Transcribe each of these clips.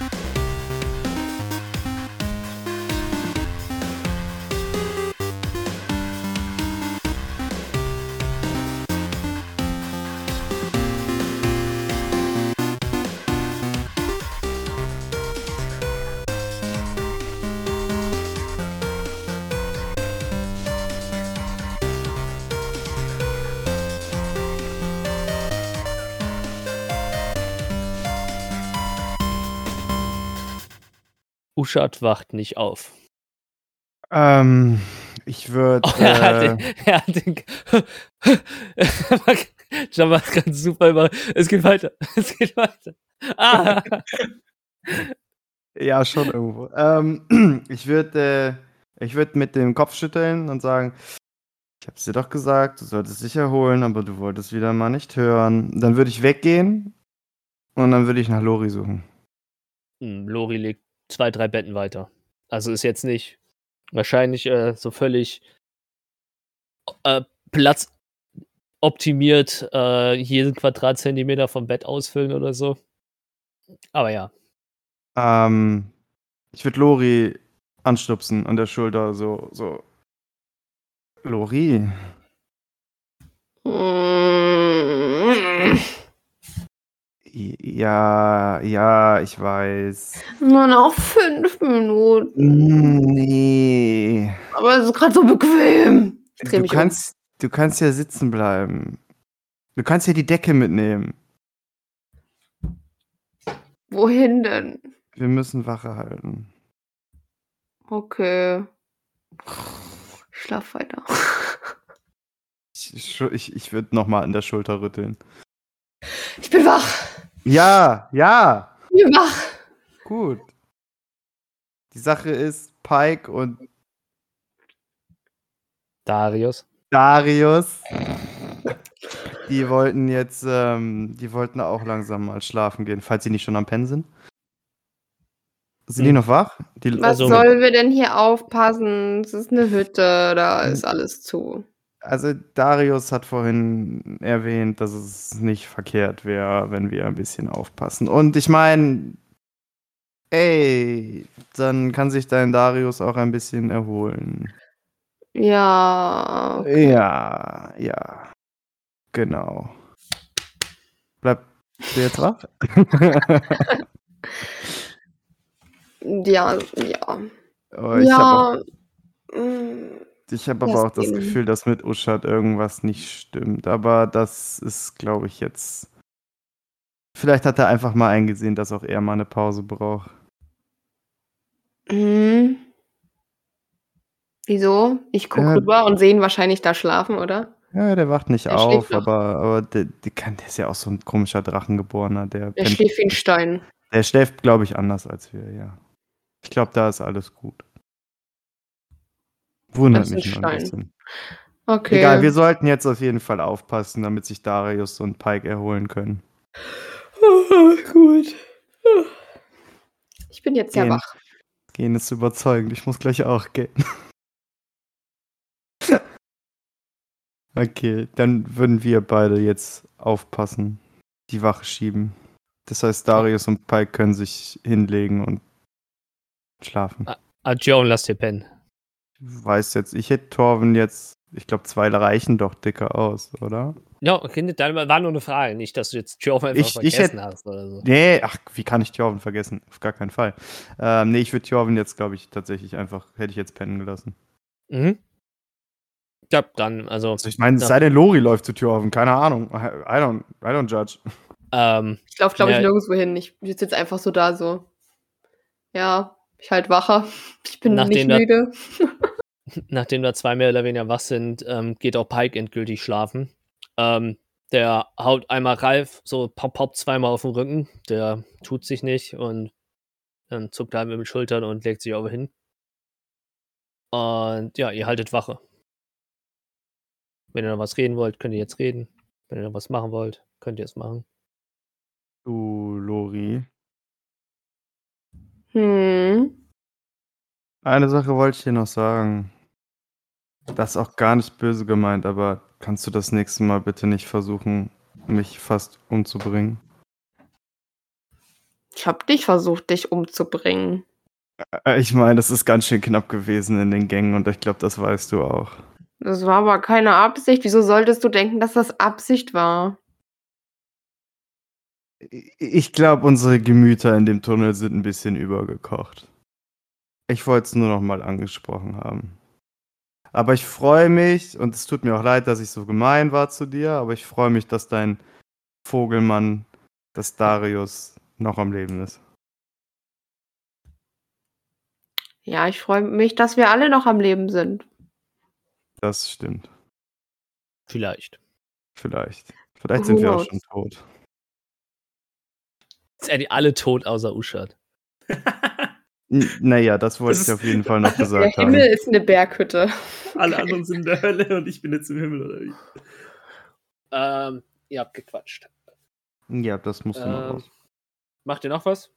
Bye. Uschat wacht nicht auf. Ähm, ich würde. Oh, er äh, den, hat den Jabba hat gerade super über. Es geht weiter. Es geht weiter. Ah! ja, schon irgendwo. Ähm, ich würde äh, ich würd mit dem Kopf schütteln und sagen: Ich hab's dir doch gesagt, du solltest dich erholen, aber du wolltest wieder mal nicht hören. Dann würde ich weggehen und dann würde ich nach Lori suchen. Hm, Lori legt zwei, drei Betten weiter. Also ist jetzt nicht wahrscheinlich äh, so völlig äh, Platz optimiert äh, jeden Quadratzentimeter vom Bett ausfüllen oder so. Aber ja. Ähm, ich würde Lori anstupsen an der Schulter, so, so. Lori, ja, ja, ich weiß. Nur noch fünf Minuten. Nee. Aber es ist gerade so bequem. Ich dreh Du mich kannst, du kannst ja sitzen bleiben. Du kannst ja die Decke mitnehmen. um. Wohin denn? Wir müssen Wache halten. Okay. Ich schlaf weiter. Ich, ich, ich würde nochmal an der Schulter rütteln. Ich bin wach. Ja, ja, wach. gut. Die Sache ist, Pike und Darius. Darius, die wollten jetzt, ähm, die wollten auch langsam mal schlafen gehen, falls sie nicht schon am Pennen sind. Sind die Hm. noch wach? Die, Was Also- sollen wir denn hier aufpassen? Es ist eine Hütte, da ist alles zu. Also Darius hat vorhin erwähnt, dass es nicht verkehrt wäre, wenn wir ein bisschen aufpassen. Und ich meine, ey, dann kann sich dein Darius auch ein bisschen erholen. Ja. Ja, ja. Genau. Bleib du jetzt wach? Ja, ja. Aber ich ja. mm, ich hab aber auch das. Gefühl, dass mit Uschat irgendwas nicht stimmt. Aber das ist, glaube ich, jetzt. Vielleicht hat er einfach mal eingesehen, dass auch er mal eine Pause braucht. mm. Wieso? Ich gucke Ja. rüber und sehe ihn wahrscheinlich da schlafen, oder? Ja, der wacht nicht Der auf, aber, aber der, der, kann, der ist ja auch so ein komischer Drachengeborener. Der, Der schläft wie ein Stein. der schläft, glaube ich, anders als wir, ja. Ich glaube, da ist alles gut. Wundert Das mich ein bisschen. Okay. Egal, wir sollten jetzt auf jeden Fall aufpassen, damit sich Darius und Pike erholen können. Gut. Ich bin jetzt ja Gehen. wach. Gehen ist überzeugend, ich muss gleich auch gehen. okay, dann würden wir beide jetzt aufpassen, die Wache schieben. Das heißt, Darius und Pike können sich hinlegen und schlafen. Ah, Joan, lass dir pennen. Ich weiß jetzt, ich hätte Torven jetzt, ich glaube, zwei reichen doch dicker aus, oder? Ja, okay, dann war nur eine Frage, nicht, dass du jetzt Joan einfach Ich- ich vergessen hätt- hast oder so. Nee, ach, wie kann ich Torven vergessen? Auf gar keinen Fall. Ähm, nee, ich würde Torven jetzt, glaube ich, tatsächlich einfach, hätte ich jetzt pennen gelassen. Mhm. Ja, dann, also, Also ich meine, es Ja. sei denn, Lori läuft zu Torven, keine Ahnung. I I don't, I don't judge. ähm, Ich laufe, glaube ich, Ja. nirgendwo hin. Ich sitze jetzt einfach so da, so. Ja, ich halt wacher. Ich bin nicht müde. Nachdem da zwei mehr oder weniger wach sind, ähm, geht auch Pike endgültig schlafen. Ähm, der haut einmal Ralf so pop, pop zweimal auf den Rücken. Der tut sich nicht und dann zuckt er mit den Schultern und legt sich aber hin. Und ja, ihr haltet Wache. Wenn ihr noch was reden wollt, könnt ihr jetzt reden. Wenn ihr noch was machen wollt, könnt ihr es machen. Du, Lori. Hm. Eine Sache wollte ich dir noch sagen. Das ist auch gar nicht böse gemeint, aber kannst du das nächste Mal bitte nicht versuchen, mich fast umzubringen? Ich habe dich versucht, dich umzubringen. Äh, Ich meine, das ist ganz schön knapp gewesen in den Gängen und ich glaube, das weißt du auch. Das war aber keine Absicht. Wieso solltest du denken, dass das Absicht war? Ich glaube, unsere Gemüter in dem Tunnel sind ein bisschen übergekocht. Ich wollte es nur noch mal angesprochen haben. Aber ich freue mich, und es tut mir auch leid, dass ich so gemein war zu dir, aber ich freue mich, dass dein Vogelmann, dass Darius, noch am Leben ist. Ja, ich freue mich, dass wir alle noch am Leben sind. Das stimmt. Vielleicht. Vielleicht. Vielleicht Who sind wir auch knows? schon tot. Ist eigentlich alle tot außer Uschat. N naja, das wollte Das ich auf jeden Fall noch Der gesagt haben. Himmel ist eine Berghütte. Alle anderen sind in der Hölle und ich bin jetzt im Himmel, oder wie? Ähm, ihr habt gequatscht. Ja, das musst du noch Ähm, raus. macht ihr noch was?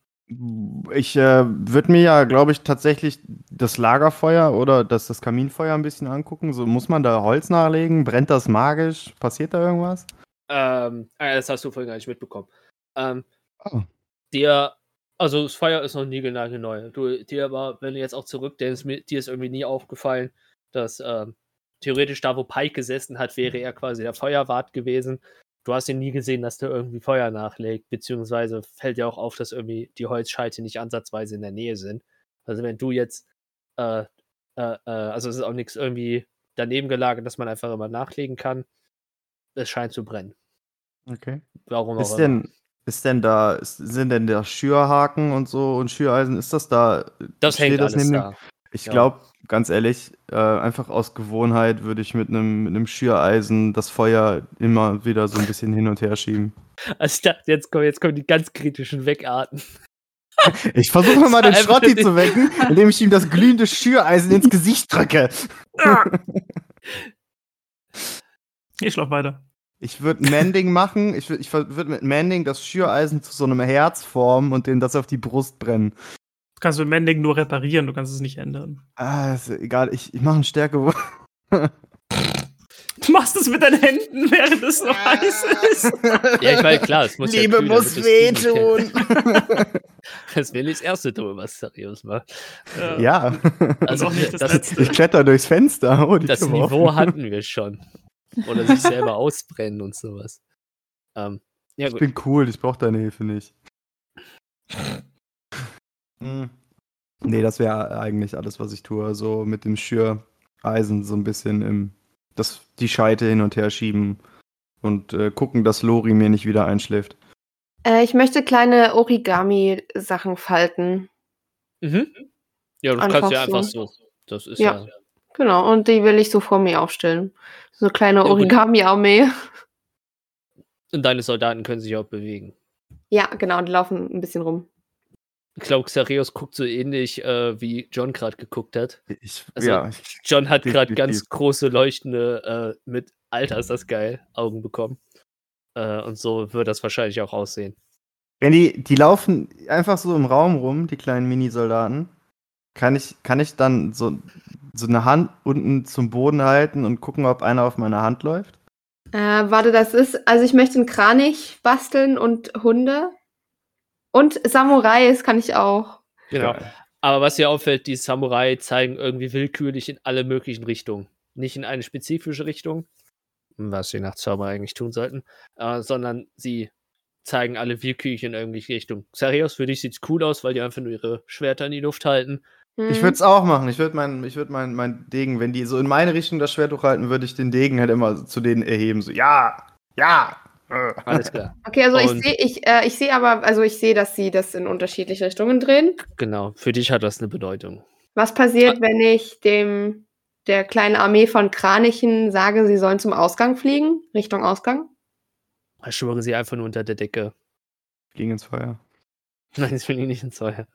Ich äh, würde mir ja, glaube ich, tatsächlich das Lagerfeuer oder das, das Kaminfeuer ein bisschen angucken. So, muss man da Holz nachlegen? Brennt das magisch? Passiert da irgendwas? Ähm, ah, das hast du vorhin gar nicht mitbekommen. Ähm, Oh. dir, also das Feuer ist noch niegelnagelneu. Du, dir aber, wenn du jetzt auch zurückdenkst, dir ist irgendwie nie aufgefallen, dass ähm, theoretisch da, wo Pike gesessen hat, wäre er quasi der Feuerwart gewesen. Du hast ihn nie gesehen, dass der irgendwie Feuer nachlegt, beziehungsweise fällt dir auch auf, dass irgendwie die Holzscheite nicht ansatzweise in der Nähe sind. Also wenn du jetzt, äh, äh, äh, also es ist auch nichts irgendwie daneben gelagert, dass man einfach immer nachlegen kann. Es scheint zu brennen. Okay. Warum auch Ist immer. Ist denn da, ist, sind denn da Schürhaken und so und Schüreisen, ist das da? Das steht hängt das alles da. Ich Ja. glaube, ganz ehrlich, äh, einfach aus Gewohnheit würde ich mit einem mit einem Schüreisen das Feuer immer wieder so ein bisschen hin und her schieben. Also ich dachte, jetzt kommen, jetzt kommen die ganz kritischen Wegarten. Ich versuche mal den Schrotti zu wecken, indem ich ihm das glühende Schüreisen ins Gesicht drücke. Ich schlaf weiter. Ich würde Mending machen. Ich würde ich würd mit Mending das Schüreisen zu so einem Herz formen und den das auf die Brust brennen. Du kannst mit Mending nur reparieren, du kannst es nicht ändern. Ah, ist egal. Ich, ich mache einen Stärke. Du machst es mit deinen Händen, während es noch heiß ist. Ja, ich meine, klar, es muss ja Liebe kühlen, muss wehtun. Das wäre nicht das erste Dumme, was seriös war. ja. Also, auch nicht das das, Letzte. Ich kletter durchs Fenster. Oh, die das Niveau hatten wir schon. Oder sich selber ausbrennen und sowas. Ähm, ja, Ich gut. bin cool, ich brauche deine Hilfe nicht. Hm. Nee, das wäre eigentlich alles, was ich tue. So mit dem Schüreisen so ein bisschen im, das, die Scheite hin und her schieben und äh, gucken, dass Lori mir nicht wieder einschläft. Äh, ich möchte kleine Origami-Sachen falten. Mhm. Ja, das Einfach kannst du ja so. einfach so. Das ist Ja. ja. Genau, und die will ich so vor mir aufstellen. So eine kleine. Origami-Armee. Und deine Soldaten können sich auch bewegen. Ja, genau, die laufen ein bisschen rum. Ich glaube, Xareus guckt so ähnlich, äh, wie John gerade geguckt hat. Ich, Also- ja, ich, John hat gerade ganz große, leuchtende, äh, mit Alter ist das geil, Augen bekommen. Äh, und so wird das wahrscheinlich auch aussehen. wenn die, die laufen einfach so im Raum rum, die kleinen Mini-Soldaten, kann ich, kann ich dann so, so eine Hand unten zum Boden halten und gucken, ob einer auf meine Hand läuft? Äh, warte, das ist, also ich möchte einen Kranich basteln und Hunde. Und Samurais kann ich auch. Genau. Aber was hier auffällt, die Samurai zeigen irgendwie willkürlich in alle möglichen Richtungen. Nicht in eine spezifische Richtung, was sie nach Zauber eigentlich tun sollten, äh, sondern sie zeigen alle willkürlich in irgendwelche Richtungen. Xarios, für dich sieht's cool aus, weil die einfach nur ihre Schwerter in die Luft halten. Ich Hm. würde es auch machen. Ich würde meinen ich würd mein, mein Degen, wenn die so in meine Richtung das Schwert hochhalten, würde ich den Degen halt immer zu denen erheben. So, ja, ja. äh. Alles klar. Okay, also ich Und- sehe, ich, äh, ich sehe aber, also ich sehe, dass sie das in unterschiedliche Richtungen drehen. genau. Für dich hat das eine Bedeutung. Was passiert, wenn ich dem der kleinen Armee von Kranichen sage, sie sollen zum Ausgang fliegen, Richtung Ausgang? Ich schwöre sie einfach nur unter der Decke. Ging ins Feuer. Nein, ich will ihn nicht ins Feuer.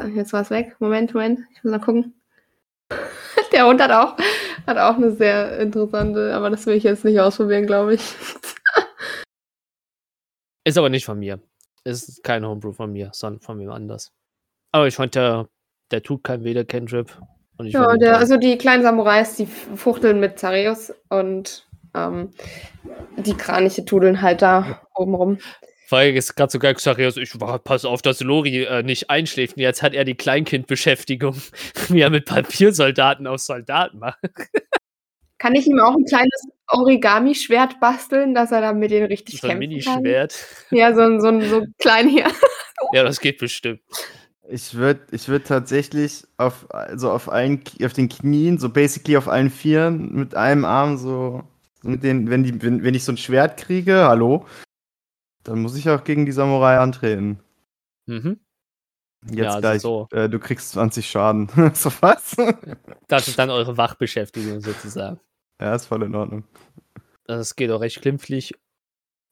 Äh, Jetzt war es weg. Moment, Moment, ich muss mal gucken. Der Hund hat auch, hat auch eine sehr interessante, aber das will ich jetzt nicht ausprobieren, glaube ich. Ist aber nicht von mir. Ist kein Homebrew von mir, sondern von wem anders. Aber ich fand, der, der tut kein weder Cantrip. Und ich Ja, der, also die kleinen Samurais, die fuchteln mit Zareus und ähm, die Kraniche tudeln halt da oben rum. Allem ist gerade sogar Xarios, ich war, pass auf, dass Lori äh, nicht einschläft. Und jetzt hat er die Kleinkindbeschäftigung, wie er mit Papiersoldaten aus Soldaten macht. Kann ich ihm auch ein kleines Origami-Schwert basteln, dass er dann mit denen richtig So ein kämpfen kann? Minischwert. Ja, so ein, so ein so klein hier. Ja, das geht bestimmt. Ich würde ich würd tatsächlich auf, also auf, allen, auf den Knien, so basically auf allen Vieren, mit einem Arm so, so mit den, wenn, die, wenn, wenn ich so ein Schwert kriege, hallo, dann muss ich auch gegen die Samurai antreten. Mhm. Jetzt Ja, also gleich, so. äh, du kriegst 20 Schaden. so was? Das ist dann eure Wachbeschäftigung sozusagen. ja, ist voll in Ordnung. Das geht auch recht glimpflich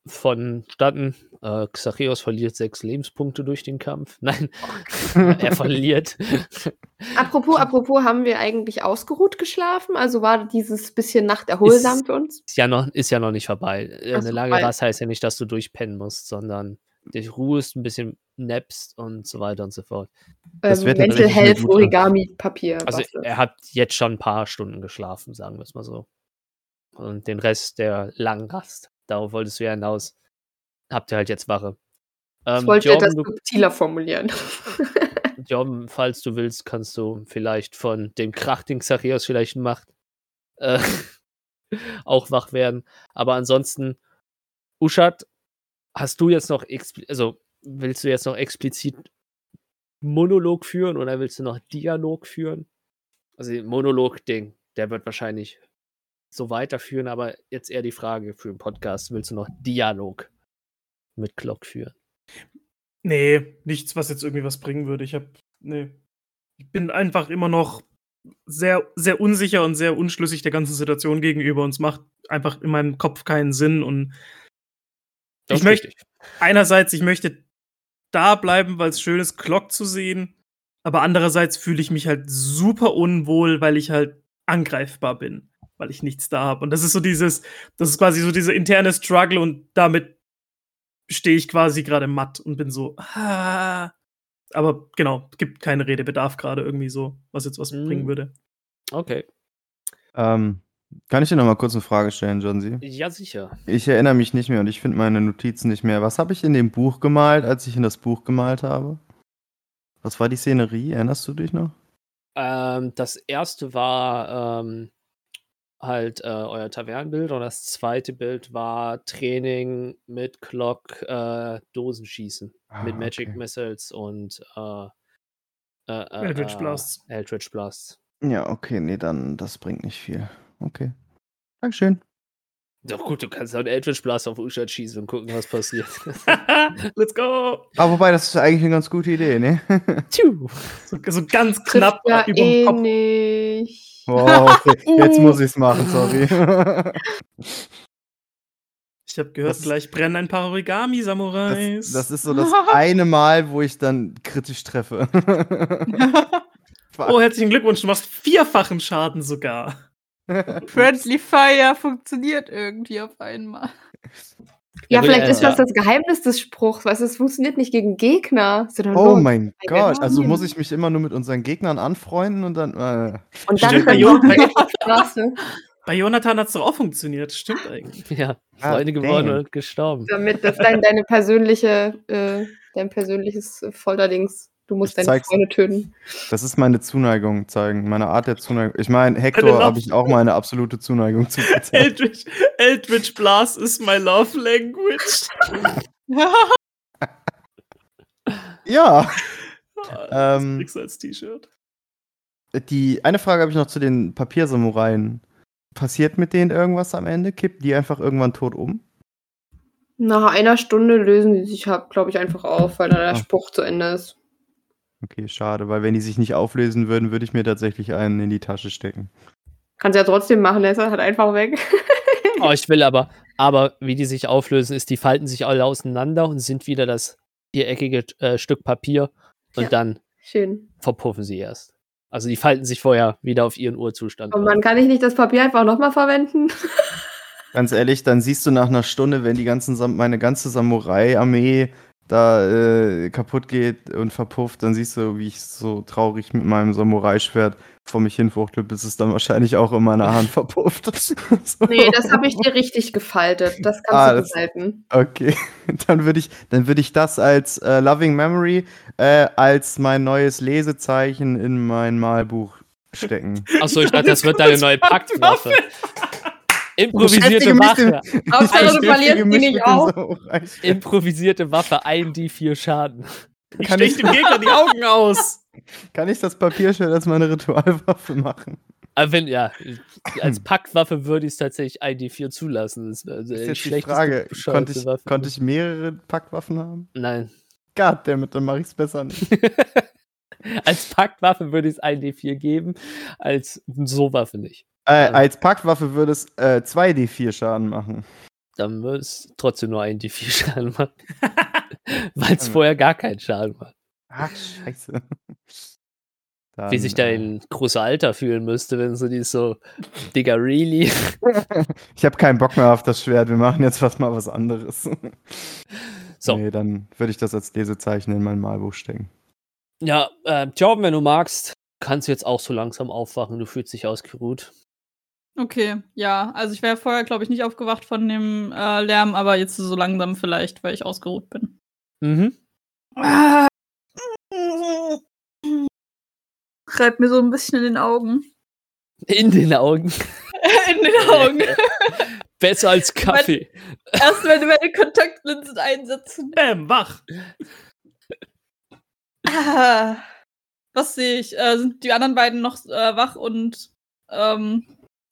vonstatten. Äh, Xachios verliert sechs Lebenspunkte durch den Kampf. Nein, er verliert. Apropos, apropos, haben wir eigentlich ausgeruht geschlafen? Also war dieses bisschen Nacht erholsam Ist- für uns? Ist ja noch, ist ja noch nicht vorbei. Äh, Ach Eine lange Rast heißt ja nicht, dass du durchpennen musst, sondern dich ruhest, ein bisschen nappst und so weiter und so fort. Das Ähm, wird Mental Health gute- Origami Papier. Also er hat jetzt schon ein paar Stunden geschlafen, sagen wir es mal so. Und den Rest der langen Rast, darauf wolltest du ja hinaus, habt ihr halt jetzt Wache. ich Ähm, wollte Jordan, das du, subtiler formulieren. Jordan, falls du willst, kannst du vielleicht von dem Krach, den Xachios vielleicht macht, äh, auch wach werden. Aber ansonsten, Uschat, hast du jetzt noch, also willst du jetzt noch explizit Monolog führen oder willst du noch Dialog führen? Also Monolog-Ding, der wird wahrscheinlich so weiterführen, aber jetzt eher die Frage für den Podcast, willst du noch Dialog mit Glock führen? Nee, nichts, was jetzt irgendwie was bringen würde. Ich hab. Nee. Ich bin einfach immer noch sehr, sehr unsicher und sehr unschlüssig der ganzen Situation gegenüber und es macht einfach in meinem Kopf keinen Sinn und Das Ich möchte- einerseits, ich möchte da bleiben, weil es schön ist, Glock zu sehen, aber andererseits fühle ich mich halt super unwohl, weil ich halt angreifbar bin, weil ich nichts da habe. Und das ist so dieses, das ist quasi so dieser interne Struggle und damit stehe ich quasi gerade matt und bin so, ah. Aber genau, gibt keinen Redebedarf gerade irgendwie so, was jetzt was Mhm. bringen würde. Okay. Ähm, kann ich dir noch mal kurz eine Frage stellen, John Sie? Ja, sicher. Ich erinnere mich nicht mehr und ich finde meine Notizen nicht mehr. Was habe ich in dem Buch gemalt, als ich in das Buch gemalt habe? Was war die Szenerie? Erinnerst du dich noch? Ähm, das erste war ähm, halt äh, euer Tavernenbild und das zweite Bild war Training mit Clock, äh, Dosenschießen Ah, mit Magic okay. Missiles und äh, äh, äh, Eldritch äh, Blasts. Eldritch Blasts. Ja, okay, nee, dann das bringt nicht viel. Okay. Dankeschön. Doch gut, du kannst auch einen Eldritch Blast auf Uschat schießen und gucken, was passiert. Let's go! Aber wobei, das ist eigentlich eine ganz gute Idee, ne? Tschu. So, so ganz knapp ja über dem eh Kopf. nicht. Wow, okay. Jetzt muss ich es machen, sorry. Ich habe gehört, Das- gleich brennen ein paar Origami-Samurais. Das, das ist so das eine Mal, wo ich dann kritisch treffe. oh, herzlichen Glückwunsch, du machst vierfachen Schaden sogar. Friendly Fire funktioniert irgendwie auf einmal. Ja, vielleicht ja, ist ja. das das Geheimnis des Spruchs. Du, es funktioniert nicht gegen Gegner. sondern Oh nur- mein. Gott, also muss ich mich immer nur mit unseren Gegnern anfreunden und dann. Äh, Und dann Stimmt, bei können Jo- wir auf die Straße, Bei Jonathan hat es doch auch funktioniert, stimmt eigentlich. Ja, Ah, Freunde geworden damn. und gestorben. damit das dein, deine persönliche, äh, dein persönliches Folterdings. Du musst Ich deine Freunde töten. das ist meine Zuneigung zeigen, meine Art der Zuneigung. Ich meine, Eine Hector habe ich auch meine absolute Zuneigung zu gezeigt. Eldritch, Eldritch Blast is my love language. Ja. Das Ähm, du als T-Shirt. Die eine Frage habe ich noch zu den Papiersamuraien. Passiert mit denen irgendwas am Ende? Kippt die einfach irgendwann tot um? Nach einer Stunde lösen die sich, glaube ich, einfach auf, weil dann der Ah. Spruch zu Ende ist. Okay, schade, weil wenn die sich nicht auflösen würden, würde ich mir tatsächlich einen in die Tasche stecken. Kannst ja trotzdem machen, der ist halt einfach weg. Oh, ich will aber, aber wie die sich auflösen, ist, die falten sich alle auseinander und sind wieder das viereckige äh, Stück Papier und Ja. dann Schön. verpuffen sie erst. Also die falten sich vorher wieder auf ihren Urzustand. Und man kann ich nicht das Papier einfach nochmal verwenden? Ganz ehrlich, dann siehst du nach einer Stunde, wenn die ganzen Sam meine ganze Samurai-Armee da äh, kaputt geht und verpufft, dann siehst du, wie ich so traurig mit meinem Samurai-Schwert vor mich hinfuchtel, bis es dann wahrscheinlich auch in meiner Hand verpufft. so. Nee, das habe ich dir richtig gefaltet. Das kannst Ah, du das- behalten. Okay, dann würde ich, dann würde ich das als äh, Loving Memory äh, als mein neues Lesezeichen in mein Malbuch stecken. Achso, ich dachte, das wird deine neue Paktwaffe. Improvisierte Waffe. Hauptsache, du verlierst die nicht. Samurai-Schwert. Improvisierte Waffe, 1d4 Schaden. Ich Kann stech ich- dem Gegner die Augen aus. Kann ich das Papierschwert als meine Ritualwaffe machen? Aber wenn, ja, als Packwaffe würde ich es tatsächlich 1d4 zulassen. Das die ist jetzt die schlechteste, Frage. Konnte ich, Waffe. konnte ich mehrere Packwaffen haben? Nein. Goddammit, dann mache ich es besser nicht. als Packwaffe würde ich es 1d4 geben, als so Waffe nicht. Äh, als Packwaffe würde es äh, 2d4 Schaden machen. Dann würde es trotzdem nur 1d4 Schaden machen. Weil es vorher gar keinen Schaden macht. Ach, scheiße. Dann, Wie sich dein großer Alter fühlen müsste, wenn so die so, Digga, really? Ich habe keinen Bock mehr auf das Schwert. Wir machen jetzt was mal was anderes. So. Nee, dann würde ich das als Lesezeichen in mein Malbuch stecken. Ja, äh, Jordan, wenn du magst, kannst du jetzt auch so langsam aufwachen. Du fühlst dich ausgeruht. Okay, ja. Also ich wäre vorher, glaube ich, nicht aufgewacht von dem äh, Lärm, aber jetzt so langsam vielleicht, weil ich ausgeruht bin. Mhm. Reibt mir so ein bisschen in den Augen. In den Augen. in den Augen. Besser als Kaffee. Erst wenn meine Kontaktlinsen einsetzen. Bäm, wach. Ah, was sehe ich? Äh, sind die anderen beiden noch äh, wach und ähm,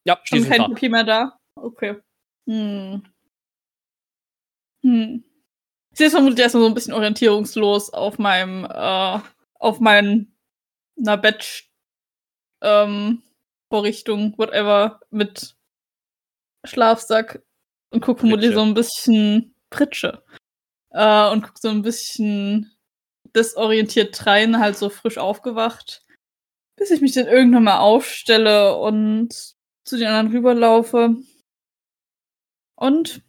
Ja, haben kein. Papier mehr da? Okay. Hm. Hm. Ich sehe vermutlich erstmal so ein bisschen orientierungslos auf meinem, äh, auf meinen einer Bett ähm, Vorrichtung, whatever, mit Schlafsack und gucke vermutlich Pritsche. so ein bisschen Pritsche. Äh, und gucke so ein bisschen desorientiert rein, halt so frisch aufgewacht. Bis ich mich dann irgendwann mal aufstelle und zu den anderen rüberlaufe. Und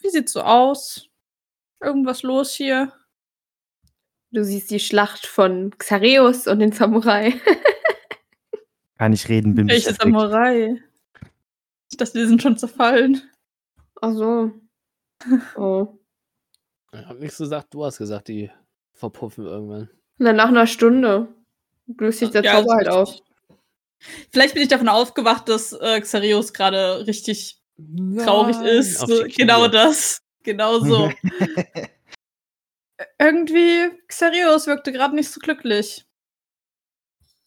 wie sieht's so aus? Irgendwas los hier? Du siehst die Schlacht von Xareus und den Samurai. Kann ich reden, bin Welche beschäftigt. Samurai? Ich dachte, die sind schon zerfallen. Ach so. Oh. Ich hab nichts gesagt, du hast gesagt, die verpuffen irgendwann. Dann nach einer Stunde löst sich der Ja, Zauber halt auf. Vielleicht bin ich davon aufgewacht, dass äh, Xarius gerade richtig traurig ist. Genau das. Genau so. Irgendwie, Xarius wirkte gerade nicht so glücklich.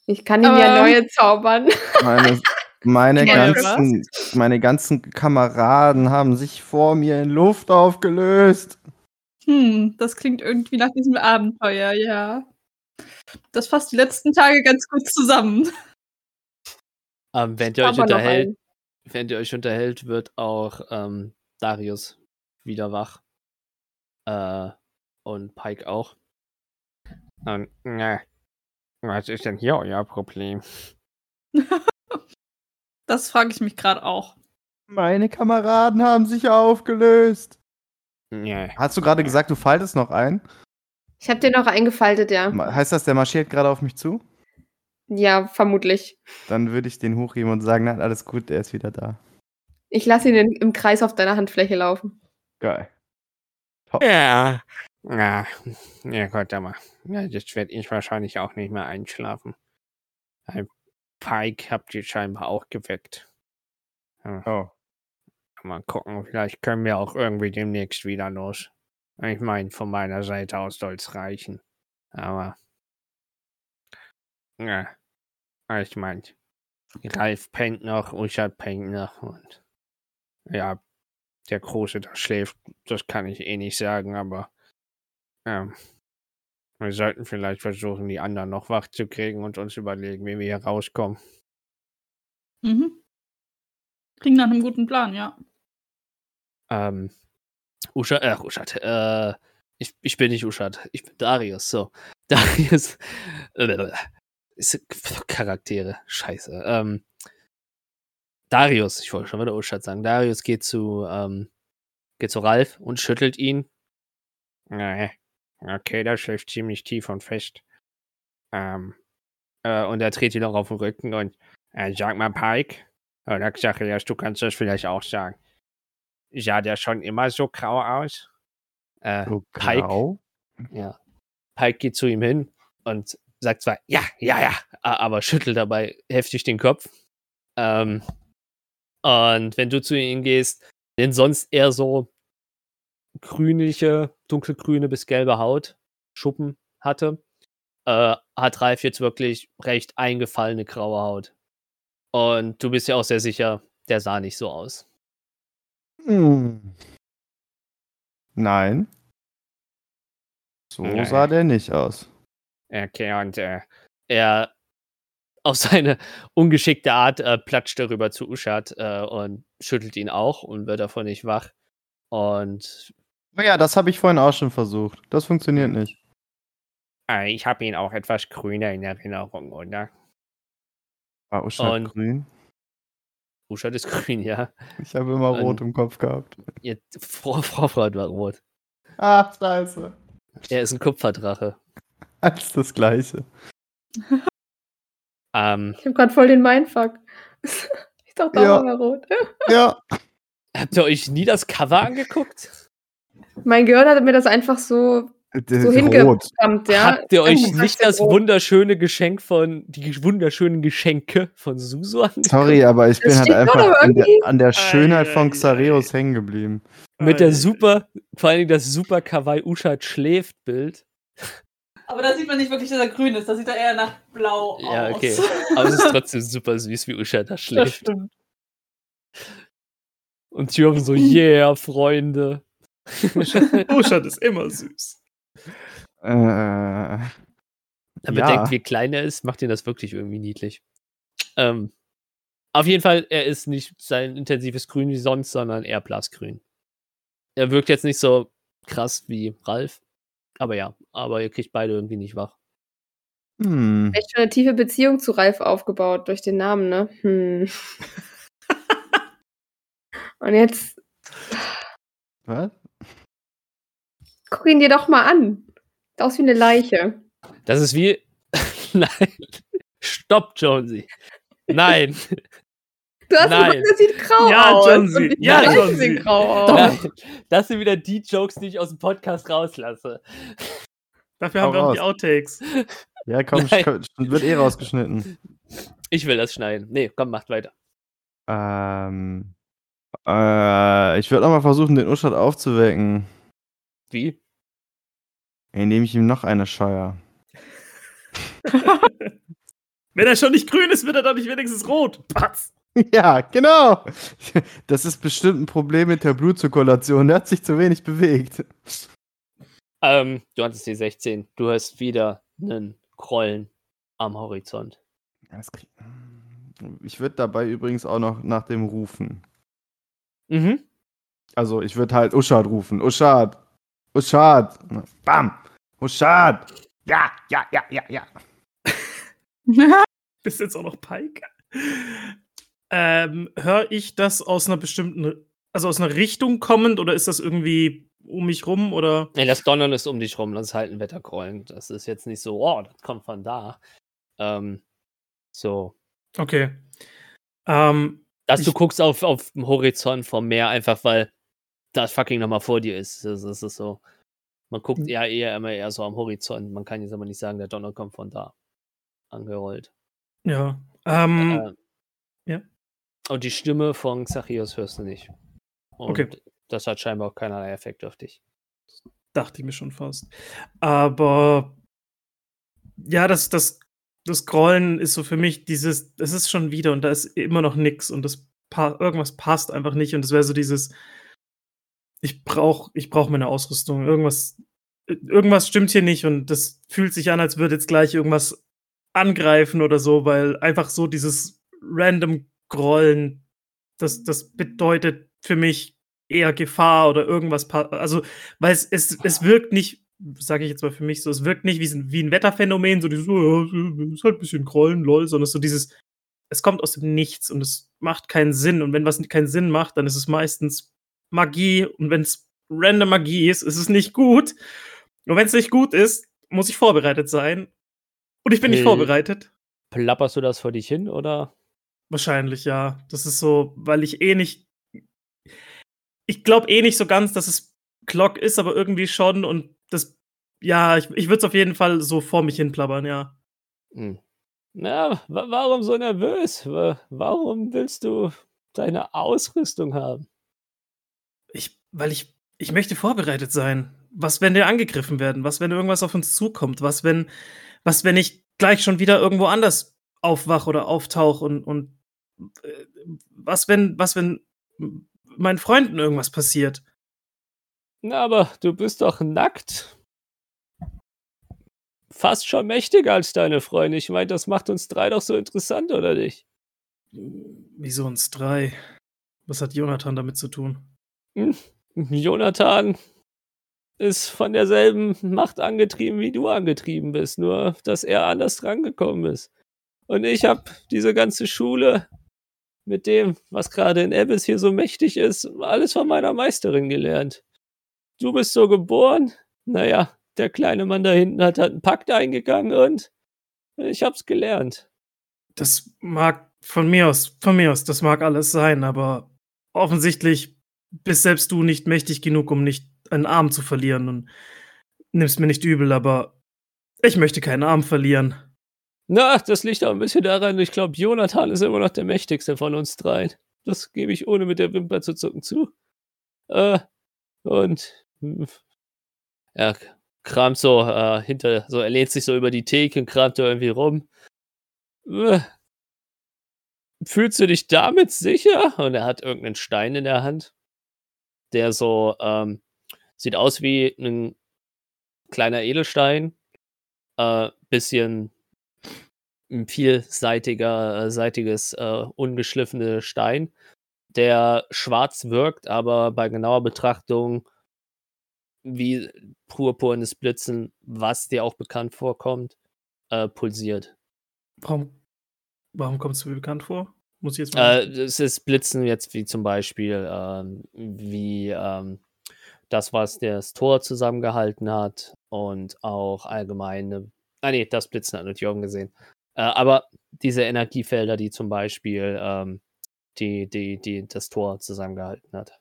Ich kann ihn ja Ähm. neue zaubern. Meine, meine, Ja, ganzen, meine ganzen Kameraden haben sich vor mir in Luft aufgelöst. Hm, das klingt irgendwie nach diesem Abenteuer, ja. Das fasst die letzten Tage ganz gut zusammen. Ähm, während ihr euch unterhält, während ihr euch unterhält, wird auch ähm, Darius wieder wach. Äh, und Pike auch. Und, na, was ist denn hier euer Problem? Das frage ich mich gerade auch. Meine Kameraden haben sich aufgelöst. Ja. Hast du gerade gesagt, du faltest noch ein? Ich habe den noch eingefaltet, ja. Heißt das, der marschiert gerade auf mich zu? Ja, vermutlich. Dann würde ich den hochheben und sagen, nein, alles gut, der ist wieder da. Ich lasse ihn in, im Kreis auf deiner Handfläche laufen. Geil. Ja. Ja, ja Gott, aber ja, jetzt werde ich wahrscheinlich auch nicht mehr einschlafen. Ein Pike habt ihr scheinbar auch geweckt. Hm, Oh. Mal gucken, vielleicht können wir auch irgendwie demnächst wieder los. Ich meine, von meiner Seite aus soll es reichen. Aber. Ja. Ich meine, Ralf pennt noch, Uschat pennt noch und. Ja, der Große, der schläft, das kann ich eh nicht sagen, aber. Ja. Wir sollten vielleicht versuchen, die anderen noch wach zu kriegen und uns überlegen, wie wir hier rauskommen. Mhm. Klingt nach einem guten Plan, ja. Ähm, Uschat, äh, Uschat, äh, ich, ich bin nicht Uschat, ich bin Darius, so. Darius, äh, ist, Charaktere, scheiße. Ähm, Darius, ich wollte schon wieder Uschat sagen, Darius geht zu, ähm, geht zu Ralf und schüttelt ihn. Nee, okay, der schläft ziemlich tief und fest. Ähm, äh, und er dreht ihn noch auf den Rücken und äh, sag mal, Pike. Oder Xacharias, du kannst das vielleicht auch sagen. Sah der schon immer so grau aus? Äh, So Pike, grau. ja. Pike geht zu ihm hin und sagt zwar, ja, ja, ja, aber schüttelt dabei heftig den Kopf. Ähm, und wenn du zu ihm gehst, den sonst eher so grünliche, dunkelgrüne bis gelbe Haut, Schuppen hatte, äh, hat Ralf jetzt wirklich recht eingefallene graue Haut. Und du bist ja auch sehr sicher, der sah nicht so aus. Hm. Nein. So Nee. sah der nicht aus. Okay, und äh, er auf seine ungeschickte Art äh, platscht darüber zu Uschat äh, und schüttelt ihn auch und wird davon nicht wach. Und Oh ja, das habe ich vorhin auch schon versucht. Das funktioniert nicht. äh, ich habe ihn auch etwas grüner in Erinnerung, oder? War Uschat Und- grün? Uschat ist grün, ja. Ich habe immer Und- rot im Kopf gehabt. Jetzt, Frau, Frau war rot. Ah, scheiße. Er ist ein Kupferdrache. Alles das Gleiche. Ähm, Ich habe gerade voll den Mindfuck. Ich dachte Ja. auch immer rot. Ja. habt ihr euch nie das Cover angeguckt? Mein Gehirn hatte mir das einfach so, Das so ist rot. hingepumpt, ja. Habt ihr euch Irgendwas nicht das rot. wunderschöne Geschenk von, die wunderschönen Geschenke von Susu angeguckt? Sorry, aber ich Das bin halt einfach an der, an der Schönheit Ei, von Xareus hängen geblieben. Mit der Äh, super, vor allen Dingen das super Kawaii Uschat schläft Bild. Aber da sieht man nicht wirklich, dass er grün ist. Da sieht er eher nach blau Ja, aus. okay. Aber es ist trotzdem super süß, wie Uschat da das schläft. stimmt. Und Thürm so, yeah, Freunde. Uschat ist immer süß. Äh, Er Ja. bedenkt, wie klein er ist, macht ihn das wirklich irgendwie niedlich. Ähm, auf jeden Fall, er ist nicht sein intensives Grün wie sonst, sondern eher blassgrün. Er wirkt jetzt nicht so krass wie Ralf. Aber ja, aber ihr kriegt beide irgendwie nicht wach. hm. echt schon eine tiefe Beziehung zu Ralf aufgebaut durch den Namen, ne? Hm. Und jetzt Was? guck ihn dir doch mal an. Sieht aus wie eine Leiche. Das ist wie. Nein. Stopp, Jonesy. Nein. Du hast Nein. gesagt, das sieht grau Ja, aus. Johnsy. Und die Ja, Johnsy. sehen grau aus. Nein. Das sind wieder die Jokes, die ich aus dem Podcast rauslasse. Dafür Hau haben wir auch die raus. Outtakes. Ja, komm, wird eh rausgeschnitten. Ich will das schneiden. Nee, komm, macht weiter. Ähm, äh, ich würde nochmal versuchen, den Uschat aufzuwecken, Wie? indem ich ihm noch eine scheuer. Wenn er schon nicht grün ist, wird er dann nicht wenigstens rot. Patz. Ja, genau. Das ist bestimmt ein Problem mit der Blutzirkulation. Der hat sich zu wenig bewegt. Ähm, du hattest die 16. Du hast wieder einen Krollen am Horizont. Ich würde dabei übrigens auch noch nach dem rufen. Mhm. Also ich würde halt Uschad rufen. Uschad. Uschad. Bam. Uschad. Ja, ja, ja, ja, ja. Bist jetzt auch noch Pike? Ähm, Höre ich das aus einer bestimmten, also aus einer Richtung kommend oder ist das irgendwie um mich rum oder? Nee, das Donnern ist um dich rum, das ist halt ein Wetterkrollen. Das ist jetzt nicht so, oh, das kommt von da. Ähm, so. Okay. Ähm, Dass du guckst auf, auf dem Horizont vom Meer, einfach weil das fucking nochmal vor dir ist. Das, das ist so. Man guckt Mhm. ja eher immer eher so am Horizont. Man kann jetzt aber nicht sagen, der Donner kommt von da. Angerollt. ja. Ähm, Äh, ja. Und die Stimme von Xachios hörst du nicht. Und Okay. das hat scheinbar auch keinerlei Effekt auf dich. Dachte ich mir schon fast. Aber ja, das, das, das Scrollen ist so für mich dieses, es ist schon wieder und da ist immer noch nix und das pa irgendwas passt einfach nicht und es wäre so dieses, ich brauche ich brauch meine Ausrüstung, irgendwas, irgendwas stimmt hier nicht und das fühlt sich an, als würde jetzt gleich irgendwas angreifen oder so, weil einfach so dieses random Grollen, das, das bedeutet für mich eher Gefahr oder irgendwas, also weil es, es, es wirkt nicht, sage ich jetzt mal für mich so, es wirkt nicht wie, ein- wie ein Wetterphänomen, so dieses, oh, ja, ist halt ein bisschen Grollen, lol, sondern so dieses, es kommt aus dem Nichts und es macht keinen Sinn. Und wenn was keinen Sinn macht, dann ist es meistens Magie. Und wenn es random Magie ist, ist es nicht gut. Und wenn es nicht gut ist, muss ich vorbereitet sein. Und ich bin nicht Äh. vorbereitet. Plapperst du das vor dich hin oder? Wahrscheinlich, ja. Das ist so, weil ich eh nicht. Ich glaube eh nicht so ganz, dass es Glock ist, aber irgendwie schon. Und das. Ja, ich, ich würde es auf jeden Fall so vor mich hin plappern, ja. Hm. Na, wa warum so nervös? Wa warum willst du deine Ausrüstung haben? Ich, weil ich, ich möchte vorbereitet sein. Was, wenn wir angegriffen werden? Was, wenn irgendwas auf uns zukommt? Was, wenn, was, wenn ich gleich schon wieder irgendwo anders aufwach oder auftauche und, und äh, was, wenn, was, wenn meinen Freunden irgendwas passiert? Na, aber du bist doch nackt. Fast schon mächtiger als deine Freunde. Ich meine, das macht uns drei doch so interessant, oder nicht? Wieso uns drei? Was hat Jonathan damit zu tun? Hm, Jonathan ist von derselben Macht angetrieben, wie du angetrieben bist, nur dass er anders drangekommen ist. Und ich habe diese ganze Schule mit dem, was gerade in Abyss hier so mächtig ist, alles von meiner Meisterin gelernt. Du bist so geboren, naja, der kleine Mann da hinten hat halt einen Pakt eingegangen und ich hab's gelernt. Das mag von mir aus, von mir aus, das mag alles sein, aber offensichtlich bist selbst du nicht mächtig genug, um nicht einen Arm zu verlieren und nimmst mir nicht übel, aber ich möchte keinen Arm verlieren. Na, das liegt auch ein bisschen daran, ich glaube, Jonathan ist immer noch der mächtigste von uns dreien. Das gebe ich ohne mit der Wimper zu zucken zu. Äh, und hm, er kramt so äh, hinter, so er lehnt sich so über die Theke und kramt da irgendwie rum. Äh, fühlst du dich damit sicher? Und er hat irgendeinen Stein in der Hand, der so ähm, sieht aus wie ein kleiner Edelstein, äh, bisschen ein vielseitiger, äh, seitiges, äh, ungeschliffene Stein, der schwarz wirkt, aber bei genauer Betrachtung wie purpurnes Blitzen, was dir auch bekannt vorkommt, äh, pulsiert. Warum, warum kommst du mir bekannt vor? Muss ich jetzt mal. Äh, es ist Blitzen jetzt wie zum Beispiel ähm, wie ähm, das, was das Tor zusammengehalten hat und auch allgemeine. Ah nee, das Blitzen hat nur Jorgen gesehen. Äh, aber diese Energiefelder, die zum Beispiel ähm, die, die, die das Tor zusammengehalten hat.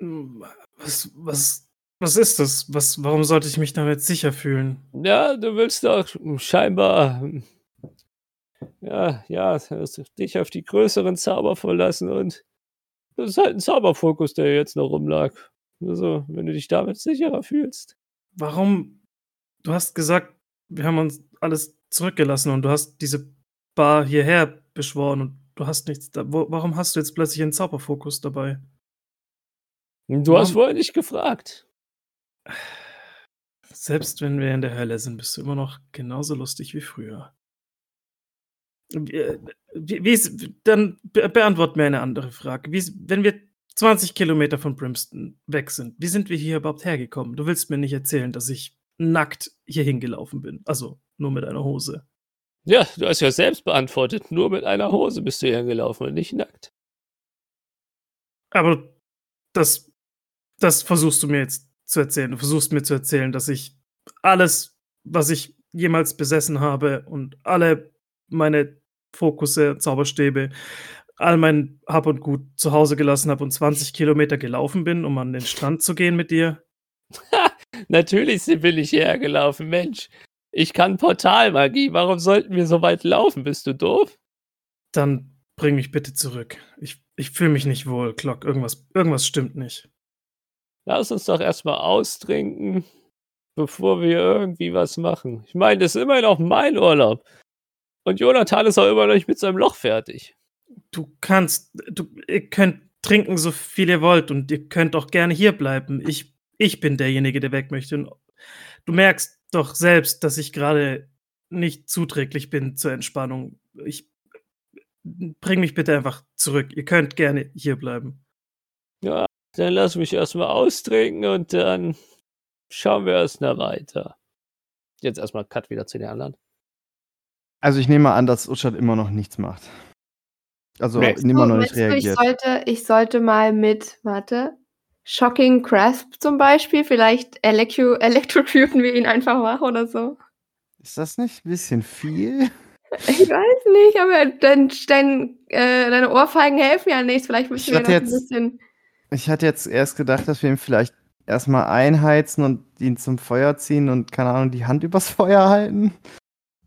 Hm, was, was, was ist das? Was, warum sollte ich mich damit sicher fühlen? Ja, du willst doch scheinbar ja, ja, dich auf die größeren Zauber verlassen und das ist halt ein Zauberfokus, der jetzt noch rumlag. Also, wenn du dich damit sicherer fühlst. Warum? Du hast gesagt, wir haben uns alles zurückgelassen und du hast diese Bar hierher beschworen und du hast nichts da. Wo, warum hast du jetzt plötzlich einen Zauberfokus dabei? Du hast vorher nicht gefragt. Selbst wenn wir in der Hölle sind, bist du immer noch genauso lustig wie früher. Wie, wie ist, dann be beantwort mir eine andere Frage. Wie wenn wir 20 Kilometer von Brimston weg sind, wie sind wir hier überhaupt hergekommen? Du willst mir nicht erzählen, dass ich nackt hier hingelaufen bin. Also nur mit einer Hose. Ja, du hast ja selbst beantwortet. Nur mit einer Hose bist du hier gelaufen und nicht nackt. Aber das, das versuchst du mir jetzt zu erzählen. Du versuchst mir zu erzählen, dass ich alles, was ich jemals besessen habe und alle meine Fokusse, Zauberstäbe, all mein Hab und Gut zu Hause gelassen habe und 20 Kilometer gelaufen bin, um an den Strand zu gehen mit dir. Natürlich bin ich hierher gelaufen, Mensch. Ich kann Portalmagie. Warum sollten wir so weit laufen? Bist du doof? Dann bring mich bitte zurück. Ich, ich fühle mich nicht wohl, Glock. Irgendwas, irgendwas stimmt nicht. Lass uns doch erstmal austrinken, bevor wir irgendwie was machen. Ich meine, das ist immerhin auch mein Urlaub. Und Jonathan ist auch immer noch nicht mit seinem Loch fertig. Du kannst, du, ihr könnt trinken, so viel ihr wollt und ihr könnt auch gerne hier bleiben. Ich, ich bin derjenige, der weg möchte. Und du merkst doch selbst, dass ich gerade nicht zuträglich bin zur Entspannung. Ich bring mich bitte einfach zurück. Ihr könnt gerne hier bleiben. Ja, dann lass mich erstmal austrinken und dann schauen wir erst mal weiter. Jetzt erstmal Cut wieder zu den anderen. Also ich nehme an, dass Uschat immer noch nichts macht. Also Nee. immer noch nicht du, ich reagiert. sollte, ich sollte mal mit, warte, Shocking Grasp zum Beispiel. Vielleicht elektro electrocuten wir ihn einfach wach oder so. Ist das nicht ein bisschen viel? Ich weiß nicht, aber dein, dein, äh, deine Ohrfeigen helfen ja nichts. Vielleicht müssen Ich wir noch hatte ein jetzt- bisschen. Ich hatte jetzt erst gedacht, dass wir ihn vielleicht erstmal einheizen und ihn zum Feuer ziehen und, keine Ahnung, die Hand übers Feuer halten.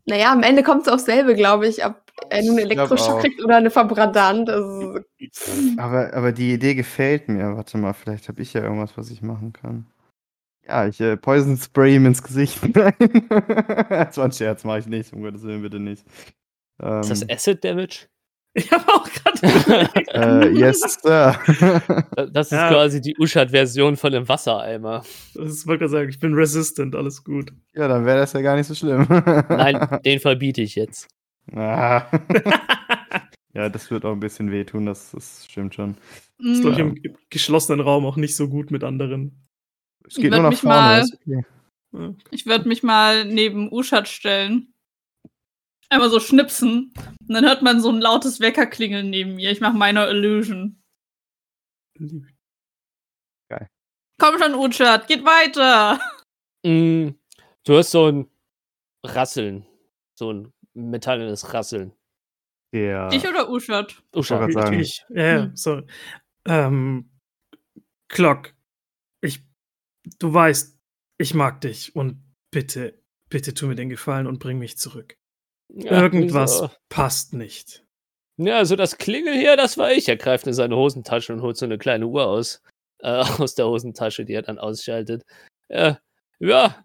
Naja, am Ende kommt es aufs selbe, glaube ich, nun einen Ich glaub Elektroschock kriegt oder eine Verbrandant. Also, Aber, aber die Idee gefällt mir. Warte mal, vielleicht habe ich ja irgendwas, was ich machen kann. Ja, ich äh, Poison Spray ihm ins Gesicht. Nein. das war ein Scherz, mache ich nicht. Um Gottes Willen, bitte nicht. Ähm, Ist das Acid Damage? Ich habe auch gerade. äh, yes, Sir. Da- Das ist Ja. quasi die Uschat-Version von einem Wassereimer. das wollte gerade sagen, ich bin resistant, alles gut. ja, dann wäre das ja gar nicht so schlimm. Nein, den verbiete ich jetzt. Ah. ja, das wird auch ein bisschen wehtun, das, das stimmt schon. Das ist, Mm, glaube ich, im im geschlossenen Raum auch nicht so gut mit anderen. Es Ich geht nur nach mich vorne. mal- okay. Ja. Ich würde mich mal neben Uschat stellen. Einmal so schnipsen. Und dann hört man so ein lautes Weckerklingeln neben mir. Ich mache meine Illusion. Geil. Komm schon, Uschat, geht weiter. Mm, du hast so ein Rasseln. So ein metallenes Rasseln. Der, Ich oder Uschat? Uschat. wollte gerade sagen. Ich, ja, ja, Hm. so. Ähm, Glock, ich, du weißt, ich mag dich und bitte, bitte tu mir den Gefallen und bring mich zurück. Ja, Irgendwas wieso? passt nicht. Ja, also das Klingel hier, das war ich. Er greift in seine Hosentasche und holt so eine kleine Uhr aus. Äh, aus der Hosentasche, die er dann ausschaltet. Äh, ja,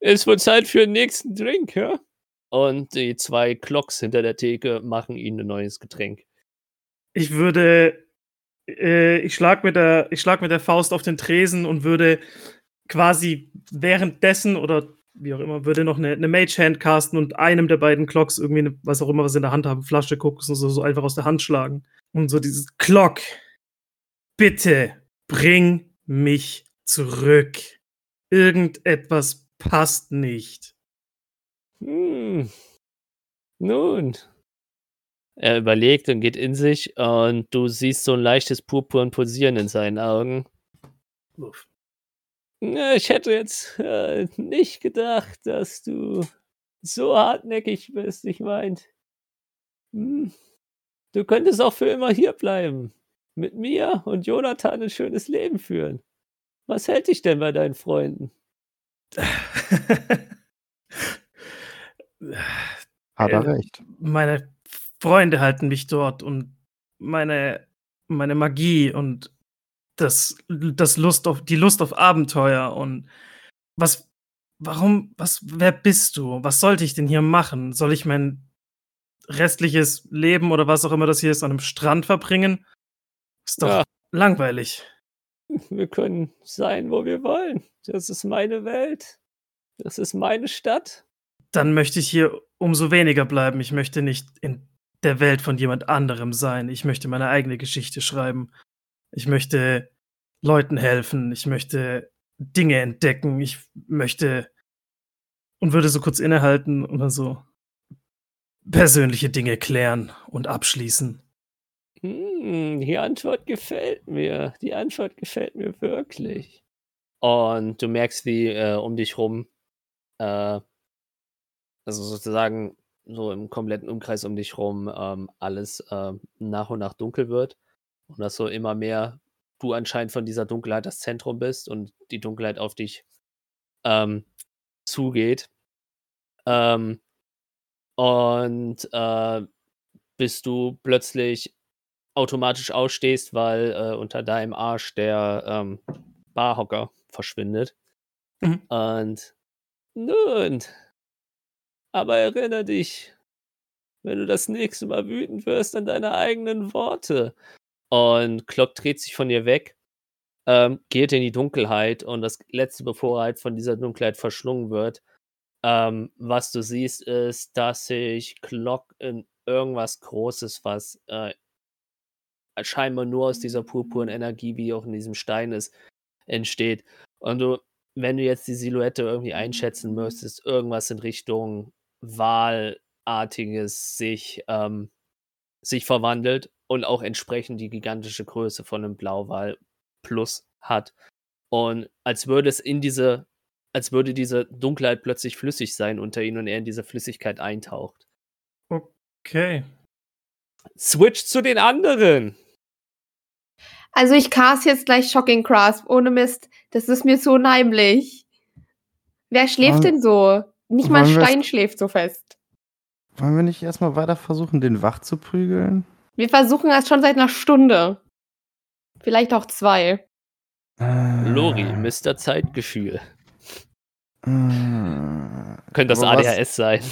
es wird Zeit für den nächsten Drink, ja? Und die zwei Clocks hinter der Theke machen ihnen ein neues Getränk. Ich würde, äh, ich schlag mit der, ich schlag mit der Faust auf den Tresen und würde quasi währenddessen oder wie auch immer, würde noch eine, eine Mage Hand casten und einem der beiden Clocks irgendwie, eine, was auch immer, was in der Hand haben, Flasche gucken, so, so einfach aus der Hand schlagen. Und so dieses Clock, bitte bring mich zurück. Irgendetwas passt nicht. Hm. Nun. Er überlegt und geht in sich und du siehst so ein leichtes Purpurn Pulsieren in seinen Augen. Uff. Ich hätte jetzt äh, nicht gedacht, dass du so hartnäckig bist. Ich meine, hm, du könntest auch für immer hier bleiben. Mit mir und Jonathan ein schönes Leben führen. Was hält dich denn bei deinen Freunden? Hat er Äh, recht. meine Freunde halten mich dort und meine, meine Magie und das, das Lust auf, die Lust auf Abenteuer und was, warum, was, wer bist du? Was sollte ich denn hier machen? Soll ich mein restliches Leben oder was auch immer das hier ist an einem Strand verbringen? Ist doch Ja. langweilig. Wir können sein, wo wir wollen. Das ist meine Welt. Das ist meine Stadt. Dann möchte ich hier umso weniger bleiben. Ich möchte nicht in der Welt von jemand anderem sein. Ich möchte meine eigene Geschichte schreiben. Ich möchte Leuten helfen. Ich möchte Dinge entdecken. Ich möchte und würde so kurz innehalten dann so persönliche Dinge klären und abschließen. Hm, die Antwort gefällt mir. Die Antwort gefällt mir wirklich. Und du merkst, wie äh, um dich rum, äh, also sozusagen so im kompletten Umkreis um dich rum, ähm, alles äh, nach und nach dunkel wird. Und dass so immer mehr du anscheinend von dieser Dunkelheit das Zentrum bist und die Dunkelheit auf dich ähm, zugeht. Ähm, und äh, bis du plötzlich automatisch ausstehst, weil äh, unter deinem Arsch der ähm, Barhocker verschwindet. Mhm. Und nun, aber erinnere dich, wenn du das nächste Mal wütend wirst, an deine eigenen Worte. Und Glock dreht sich von dir weg, ähm, geht in die Dunkelheit und das letzte, bevor er halt von dieser Dunkelheit verschlungen wird, ähm, was du siehst, ist, dass sich Glock in irgendwas Großes, was äh, scheinbar nur aus dieser purpuren Energie, wie auch in diesem Stein ist, entsteht. Und du, wenn du jetzt die Silhouette irgendwie einschätzen müsstest, irgendwas in Richtung Wahlartiges sich, ähm, sich verwandelt und auch entsprechend die gigantische Größe von einem Blauwal plus hat. Und als würde es in diese, als würde diese Dunkelheit plötzlich flüssig sein unter ihm und er in diese Flüssigkeit eintaucht. Okay. Switch zu den anderen. Also ich cast jetzt gleich Shocking Grasp, ohne Mist. Das ist mir so unheimlich. Wer schläft Wollen- denn so? Nicht mal wollen Stein schläft so fest. Wollen wir nicht erstmal weiter versuchen, den wach zu prügeln? Wir versuchen das schon seit einer Stunde. Vielleicht auch zwei. Äh, Lori, Mr. Zeitgefühl. äh, Könnte das aber was- ADHS sein.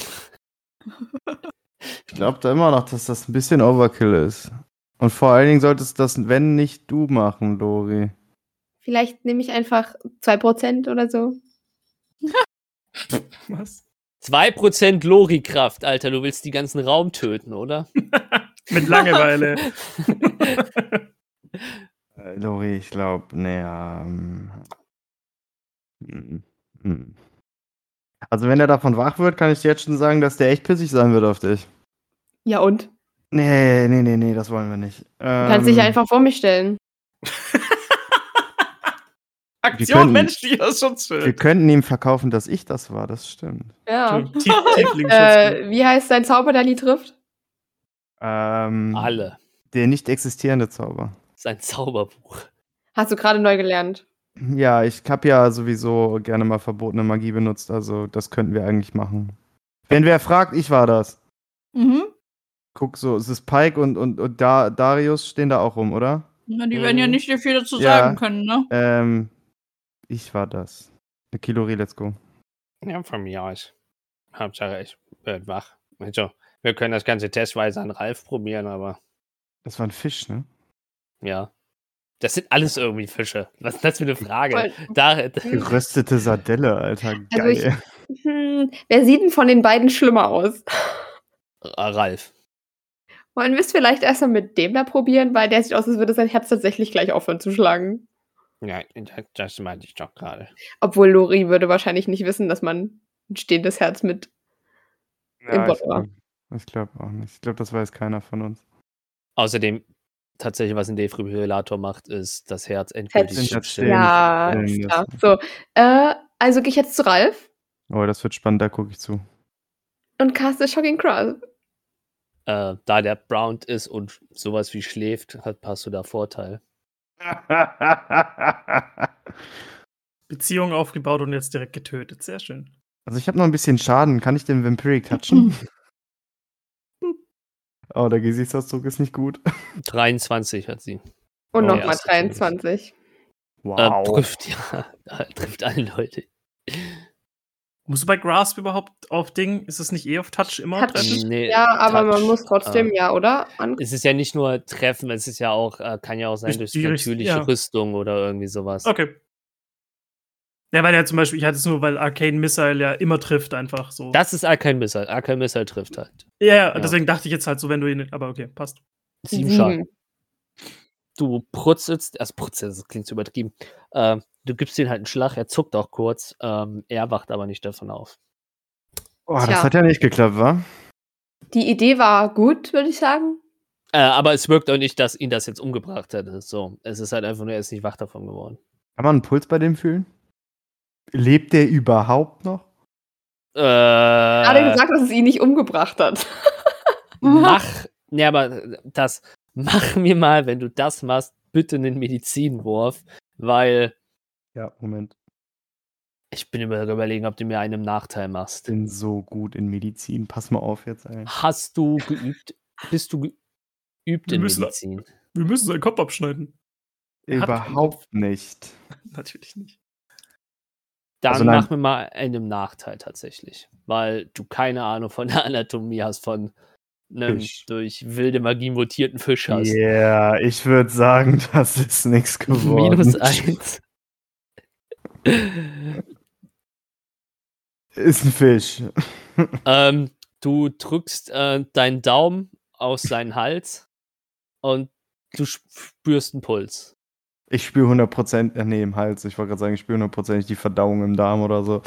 Ich glaube da immer noch, dass das ein bisschen Overkill ist. Und vor allen Dingen solltest das, wenn nicht du machen, Lori. Vielleicht nehme ich einfach 2% oder so. Was? 2% Lori-Kraft, Alter. Du willst die ganzen Raum töten, oder? Mit Langeweile. Äh, Lori, ich glaube, naja. ähm, hm, hm. Also wenn er davon wach wird, kann ich dir jetzt schon sagen, dass der echt pissig sein wird auf dich. Ja und? Nee, nee, nee, nee, das wollen wir nicht. Du kannst dich Ähm, einfach vor mich stellen. Aktion können- menschlicher Wir Schutzschild. könnten ihm verkaufen, dass ich das war, das stimmt. Ja. Äh, wie heißt dein Zauber, der nie trifft? Ähm, Alle. Der nicht existierende Zauber. Sein Zauberbuch. Hast du gerade neu gelernt. Ja, ich habe ja sowieso gerne mal verbotene Magie benutzt, also das könnten wir eigentlich machen. Wenn wer fragt, ich war das. Mhm. Guck so, es ist Pike und, und, und da, Darius stehen da auch rum, oder? Na, die werden ja Mhm. nicht dir viel dazu Ja. sagen können, ne? Ähm, ich war das. Eine Kilori, let's go. Ja, von mir aus. Hauptsache, ich werde wach. Also, wir können das Ganze testweise an Ralf probieren, aber Das war ein Fisch, ne? ja. Das sind alles irgendwie Fische. Was ist das für eine Frage? Da, da, Geröstete Sardelle, Alter. Geil. Also ich- Hm, wer sieht denn von den beiden schlimmer aus? Ralf. Wollen wir es vielleicht erstmal mit dem da probieren, weil der sieht aus, als würde sein Herz tatsächlich gleich aufhören zu schlagen. Ja, das, meinte ich doch gerade. Obwohl Lori würde wahrscheinlich nicht wissen, dass man ein stehendes Herz mit. im ja, ich Bot war. glaube glaub auch nicht. Ich glaube, das weiß keiner von uns. Außerdem, tatsächlich, was ein Defibrillator macht, ist das Herz endgültig Herz- stehen. Ja, klar. So, äh, also gehe ich jetzt zu Ralf Oh, das wird spannend, da gucke ich zu. und caste Shocking Grasp. Äh, da der Brown ist und sowas wie schläft, hat, hast du da Vorteil. Beziehung aufgebaut und jetzt direkt getötet. Sehr schön. Also ich habe noch ein bisschen Schaden. Kann ich den Vampiric touchen? oh, der Gesichtsausdruck ist nicht gut. 23 hat sie. Und Oh, nochmal erste 23. Äh, trifft, ja. trifft alle Leute. Musst du bei Grasp überhaupt auf Ding? Ist es nicht eh auf Touch immer Touch. treffen? Nee, Ja, aber man Touch. muss trotzdem, Äh, ja, oder? An Es ist ja nicht nur Treffen, es ist ja auch, äh, kann ja auch sein Durch natürliche ja. Rüstung oder irgendwie sowas. Okay. Ja, weil ja zum Beispiel, ich hatte es nur, weil Arcane Missile ja immer trifft, einfach so. Das ist Arcane Missile. Arcane Missile trifft halt. ja, ja, deswegen dachte ich jetzt halt so, wenn du ihn. Aber okay, passt. Sieben Schaden. Du prutzelst, erst prutzelst, das klingt so übertrieben. Ähm, du gibst ihm halt einen Schlag, er zuckt auch kurz. Ähm, er wacht aber nicht davon auf. Oh, das Tja. hat ja nicht geklappt, wa? Die Idee war gut, würde ich sagen. Äh, aber es wirkt auch nicht, dass ihn das jetzt umgebracht hätte. So, es ist halt einfach nur, er ist nicht wach davon geworden. Kann man einen Puls bei dem fühlen? Lebt der überhaupt noch? Äh, Gerade gesagt, dass es ihn nicht umgebracht hat. mach, ja, aber das, mach mir mal, wenn du das machst, bitte einen Medizinwurf, weil Ja, Moment. ich bin über überlegen, ob du mir einen Nachteil machst. Bin so gut in Medizin. Pass mal auf jetzt, ey. Hast du geübt, bist du geübt Wir in müssen- Medizin? Wir müssen seinen Kopf abschneiden. Er hat Überhaupt nicht. Natürlich nicht. Dann Also mach mir mal einen Nachteil tatsächlich, weil du keine Ahnung von der Anatomie hast, von einem Fisch. durch wilde Magie mutierten Fisch Ja, hast. ich würde sagen, das ist nichts geworden. Minus eins. Ist ein Fisch. ähm, du drückst äh, deinen Daumen aus seinen Hals und du spürst einen Puls. Ich spüre 100%, äh, nee, im Hals. Ich wollte gerade sagen, ich spüre 100% die Verdauung im Darm oder so.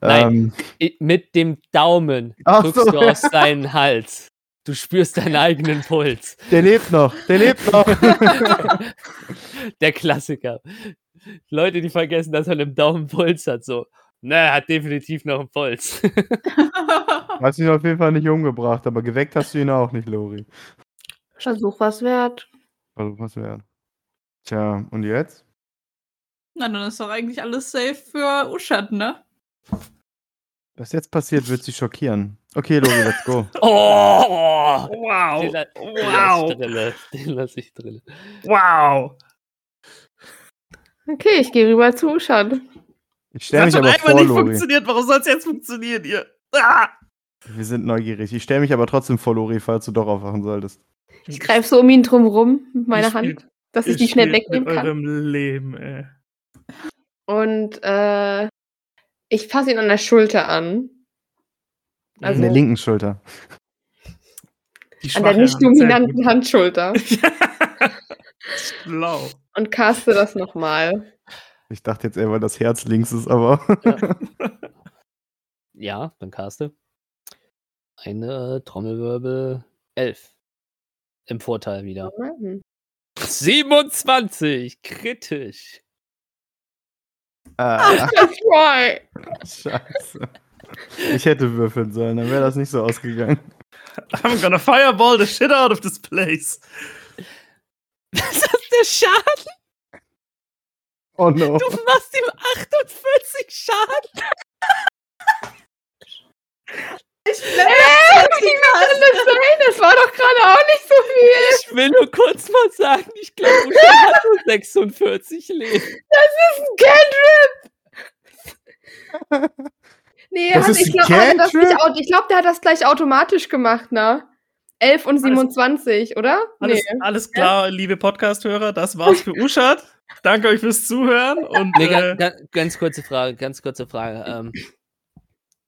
Nein. Ähm, Mit dem Daumen Ach drückst so. du aus seinen Hals. Du spürst deinen eigenen Puls. der lebt noch, der lebt noch. Der Klassiker. Leute, die vergessen, dass er einen Daumenpuls hat, so. Ne, er hat definitiv noch einen Puls. Hast ihn auf jeden Fall nicht umgebracht, aber geweckt hast du ihn auch nicht, Lori. Versuch was wert. Versuch was wert. Tja, und jetzt? Na, dann ist doch eigentlich alles safe für Uschat, ne? Was jetzt passiert, wird sie schockieren. Okay, Lori, let's go. Oh! Wow. Den, Wow. Den lass ich drinne. Wow. Okay, ich gehe rüber zu Uschan. Ich stelle mich hat schon aber einmal vor, nicht Lori. funktioniert. Warum soll es jetzt funktionieren hier? Ah! Wir sind neugierig. Ich stelle mich aber trotzdem vor, Lori, falls du doch aufwachen solltest. Ich greife so um ihn drum rum mit meiner Ihr Hand, spielt- dass ich die schnell wegnehmen mit kann. eurem Leben, ey. Und äh, ich fasse ihn an der Schulter an. Also An der linken Schulter. Die an der nicht dominanten. Handschulter. Schlau. Und caste das nochmal. Ich dachte jetzt eher, weil das Herz links ist, aber. Ja, dann caste. Eine äh, Trommelwirbel 11. Im Vorteil wieder. Hm. 27! Kritisch. ah, war- scheiße. Ich hätte würfeln sollen, dann wäre das nicht so ausgegangen. I'm gonna fireball the shit out of this place. Was ist der Schaden? Oh no. Du machst ihm 48 Schaden. Ich Äh, wie kann das sein? Das war doch gerade auch nicht so viel. Ich will nur kurz mal sagen, ich glaube, Usha hat nur 46 Leben. Das ist ein Cantrip. Nee, Das hat, ist ich ein glaube, glaub, der hat das gleich automatisch gemacht, ne? 11 und 27, oder? Alles, Nee. alles klar, liebe Podcast-Hörer, das war's für Uschat. Danke euch fürs Zuhören und Nee, äh, ganz, ganz kurze Frage, ganz kurze Frage. Ähm,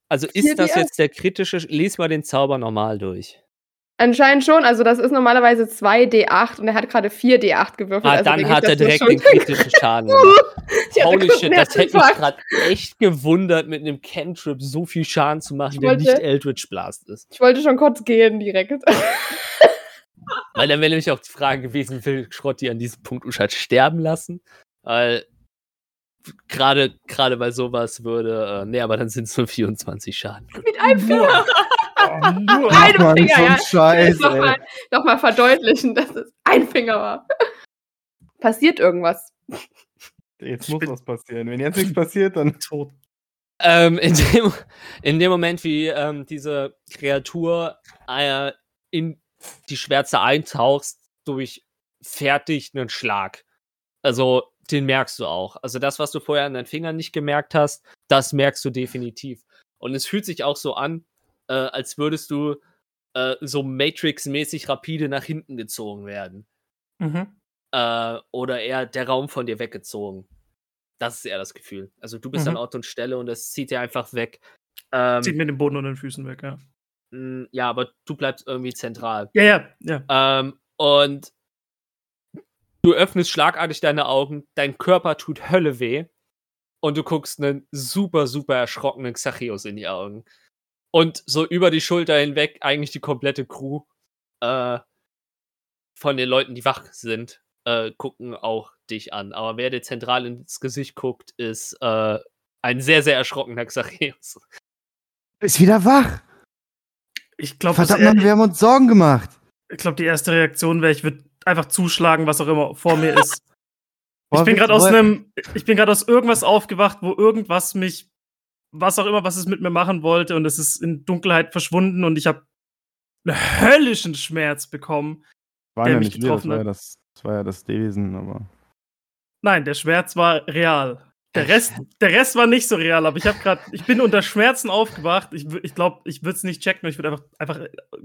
also ist das jetzt der kritische, lies mal den Zauber normal durch. Anscheinend schon. Also, das ist normalerweise 2D8 und er hat gerade 4D8 gewürfelt. Ah, also dann hat er direkt den kritischen Schaden Holy shit, das hätte mich gerade echt gewundert, mit einem Cantrip so viel Schaden zu machen, Ich der wollte- nicht Eldritch Blast ist. Ich wollte schon kurz gehen direkt. Weil dann wäre nämlich auch die Frage gewesen, wie viel Schrott die an diesem Punkt Uschat sterben lassen. Weil gerade gerade bei sowas würde, äh, nee, aber dann sind es nur 24 Schaden. Mit einem Finger. nur. Einem Mann, Finger, so ein ja. Scheiß. Nochmal noch mal verdeutlichen, dass es ein Finger war. Passiert irgendwas. Jetzt muss was passieren. Wenn jetzt nichts passiert, dann. tot. Ähm, in, dem, in dem Moment, wie ähm, diese Kreatur äh, in die Schwärze eintauchst, durch fertig einen Schlag. Also, den merkst du auch. Also, das, was du vorher an deinen Fingern nicht gemerkt hast, das merkst du definitiv. Und es fühlt sich auch so an, äh, als würdest du äh, so Matrix-mäßig rapide nach hinten gezogen werden. Mhm. Äh, oder eher der Raum von dir weggezogen. Das ist eher das Gefühl. Also du bist Mhm. an Ort und Stelle und das zieht dir einfach weg. Ähm, Zieht mir den Boden unter den Füßen weg, ja. mh, ja, aber du bleibst irgendwie zentral. Ja, ja, ja. Ähm, und du öffnest schlagartig deine Augen, dein Körper tut Hölle weh und du guckst einen super, super erschrockenen Xachios in die Augen. Und so über die Schulter hinweg eigentlich die komplette Crew äh, von den Leuten, die wach sind, äh, gucken auch dich an. Aber wer dir zentral ins Gesicht guckt, ist äh, ein sehr, sehr erschrockener Xachios. Ist wieder wach. Ich glaube, Verdammt, Mann, wir haben uns Sorgen gemacht. ich glaub, die erste Reaktion wäre, ich würde einfach zuschlagen, was auch immer vor mir ist. ich bin gerade aus einem, ich bin gerade aus irgendwas aufgewacht, wo irgendwas mich, was auch immer, was es mit mir machen wollte, und es ist in Dunkelheit verschwunden und ich habe einen höllischen Schmerz bekommen. Waren der ja mich nicht wir, das getroffen war ja hat. das, das war ja das Wesen, aber. Nein, der Schmerz war real. Der Rest, der Rest war nicht so real, aber ich habe gerade, ich bin unter Schmerzen aufgewacht. Ich, wür- ich glaube, ich würde es nicht checken, ich würde einfach, einfach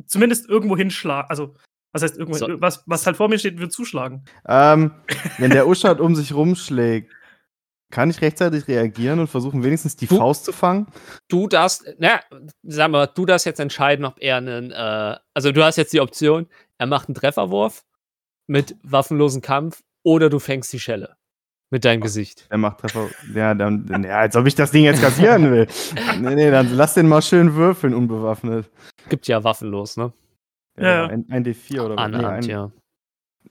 zumindest irgendwo hinschlagen. Also, was heißt irgendwo, So. was, was halt vor mir steht, würde zuschlagen. Ähm, wenn der Uschat um sich rumschlägt, kann ich rechtzeitig reagieren und versuchen, wenigstens die Du- Faust zu fangen? du darfst, na, sag mal, du darfst jetzt entscheiden, ob er einen, äh, also du hast jetzt die Option, er macht einen Trefferwurf mit waffenlosen Kampf oder du fängst die Schelle mit deinem Gesicht. Der macht Treffer. Ja, dann, ja, als ob ich das Ding jetzt kassieren will. Nee, nee, dann lass den mal schön würfeln, unbewaffnet. Gibt ja waffenlos, ne? Ja, ja. Ein, ein D4 oder was? An Nee, ein, ja.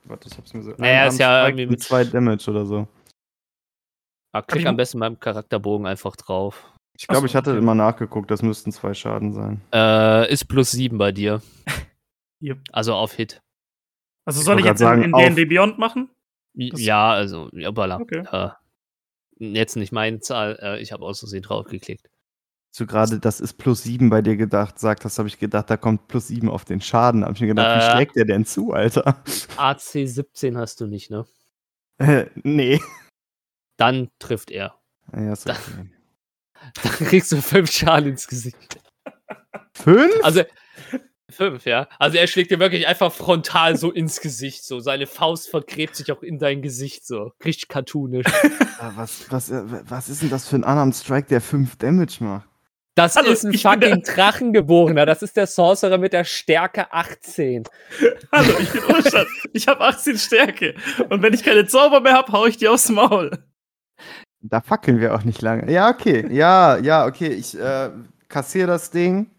Warte, ich hab's mir so. Naja, ist ja irgendwie mit- zwei Damage oder so. Ah, klick ich- am besten beim Charakterbogen einfach drauf. Ich glaube, so, ich hatte okay. immer nachgeguckt, das müssten zwei Schaden sein. Äh, ist plus 7 bei dir. Yep. Also auf Hit. Also Ich soll ich wollte jetzt in, sagen, in auf- D&D Beyond machen? Das- ja, also, ja, voilà. Okay. Äh, jetzt nicht meine Zahl, äh, ich habe aus Versehen draufgeklickt. Du gerade, das ist plus sieben bei dir gedacht, sagt hast, habe ich gedacht, da kommt plus sieben auf den Schaden. Hab ich mir gedacht, wie Äh. schlägt der denn zu, Alter? AC 17 hast du nicht, ne? Äh, nee. Dann trifft er. Ja, ist okay. Dann kriegst du 5 Schaden ins Gesicht. Fünf? Also, 5, ja. Also er schlägt dir wirklich einfach frontal so ins Gesicht. So, seine Faust vergräbt sich auch in dein Gesicht so. Richtig cartoonisch. Was, was, äh, was ist denn das für ein Unarmed Strike, der fünf Damage macht? Das Hallo, ist ein fucking Drachengeborener. Das ist der Sorcerer mit der Stärke 18. Hallo, ich bin Urstadt. Ich habe 18 Stärke. Und wenn ich keine Zauber mehr habe, hau ich die aufs Maul. Da fackeln wir auch nicht lange. Ja, okay. Ja, ja, okay. Ich äh, kassiere das Ding.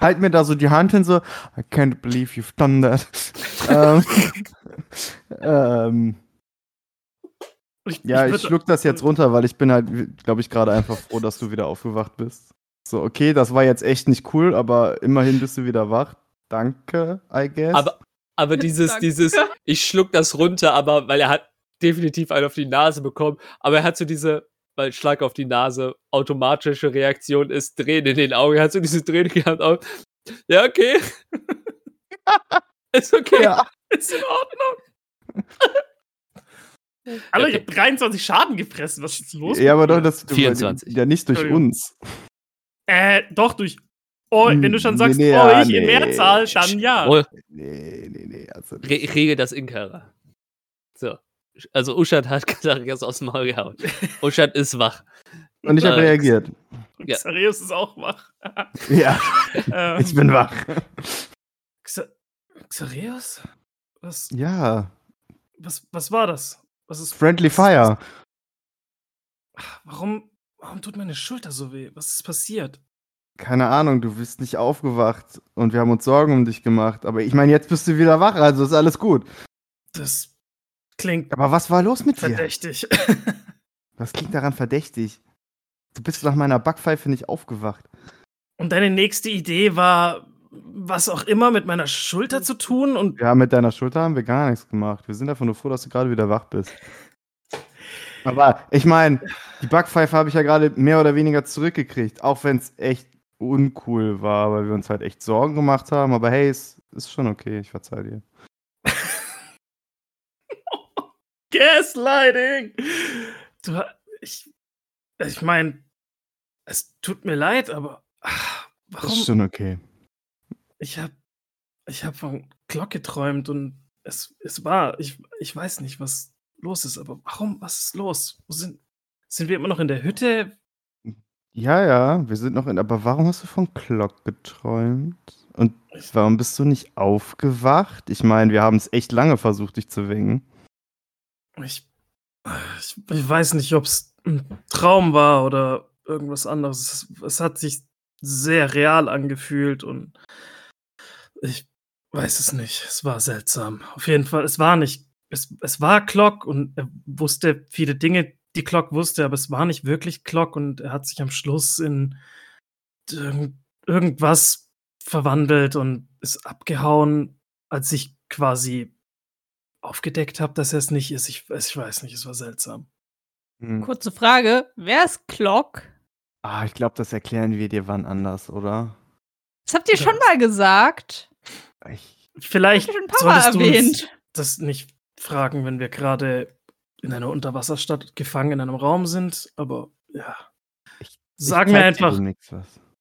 Halt mir da so die Hand hin, so. I can't believe you've done that. ähm, ähm, Ich, ja, ich würd- schluck das jetzt runter, weil ich bin halt, glaube ich, gerade einfach froh, dass du wieder aufgewacht bist. So, okay, das war jetzt echt nicht cool, aber immerhin bist du wieder wach. Danke, I guess. Aber, aber dieses, Danke. dieses, ich schluck das runter, aber weil er hat definitiv einen auf die Nase bekommen, aber er hat so diese, weil Schlag auf die Nase automatische Reaktion ist, Tränen in den Augen. Er hat so diese Tränen gehabt. Auch. Ja, okay. ist okay. ja. Ist in Ordnung. Hallo, ich habe 23 Schaden gefressen. Was ist los? ja, aber doch, das du, 24. ja nicht durch uns. Äh, doch, durch. Oh, wenn du schon Nee, sagst, nee, oh, ja, ich in nee. Mehrzahl, dann ja. Oh, Nee, nee, nee. Also, re ich regel das Inkara. So. Also Uschat hat Xarias aus dem Maul gehauen. Uschat ist wach. und ich habe reagiert. ja. Xareus ist auch wach. Ja, ähm, ich bin wach. Xa Xareus? Was, Ja, was, was war das? Was ist. Friendly was- Fire. Warum, warum tut meine Schulter so weh? Was ist passiert? Keine Ahnung, du bist nicht aufgewacht und wir haben uns Sorgen um dich gemacht. Aber ich meine, jetzt bist du wieder wach, also ist alles gut. Das klingt Aber was war los mit dir? verdächtig. Was klingt daran verdächtig? Du bist nach meiner Backpfeife nicht aufgewacht. Und deine nächste Idee war, was auch immer mit meiner Schulter zu tun und Ja, mit deiner Schulter haben wir gar nichts gemacht. Wir sind einfach nur froh, dass du gerade wieder wach bist. Aber ich meine, die Backpfeife habe ich ja gerade mehr oder weniger zurückgekriegt, auch wenn es echt uncool war, weil wir uns halt echt Sorgen gemacht haben. Aber hey, es ist schon okay, ich verzeih dir. Gaslighting. Du, ich, ich meine, es tut mir leid, aber Das warum? ist schon okay. Ich habe ich hab von Glock geträumt und es, es war, ich, ich weiß nicht, was los ist, aber warum, was ist los? Wo sind, sind wir immer noch in der Hütte? Ja, ja, wir sind noch in. Aber warum hast du von Glock geträumt? Und warum bist du nicht aufgewacht? Ich meine, wir haben es echt lange versucht, dich zu wecken. Ich, ich, ich weiß nicht, ob es ein Traum war oder irgendwas anderes. Es, es hat sich sehr real angefühlt und ich weiß es nicht. Es war seltsam. Auf jeden Fall, es war nicht. Es, es war Glock und er wusste viele Dinge, die Glock wusste, aber es war nicht wirklich Glock und er hat sich am Schluss in irgend- irgendwas verwandelt und ist abgehauen, als ich quasi aufgedeckt habe, dass er es nicht ist. Ich, ich weiß nicht, es war seltsam. Hm. Kurze Frage: Wer ist Clock? Ah, ich glaube, das erklären wir dir wann anders, oder? Das habt ihr schon mal gesagt. Ich, Vielleicht schon ein paar Mal solltest du uns erwähnt. das nicht fragen, wenn wir gerade in einer Unterwasserstadt gefangen in einem Raum sind, aber ja. Ich- Sagen ich wir einfach.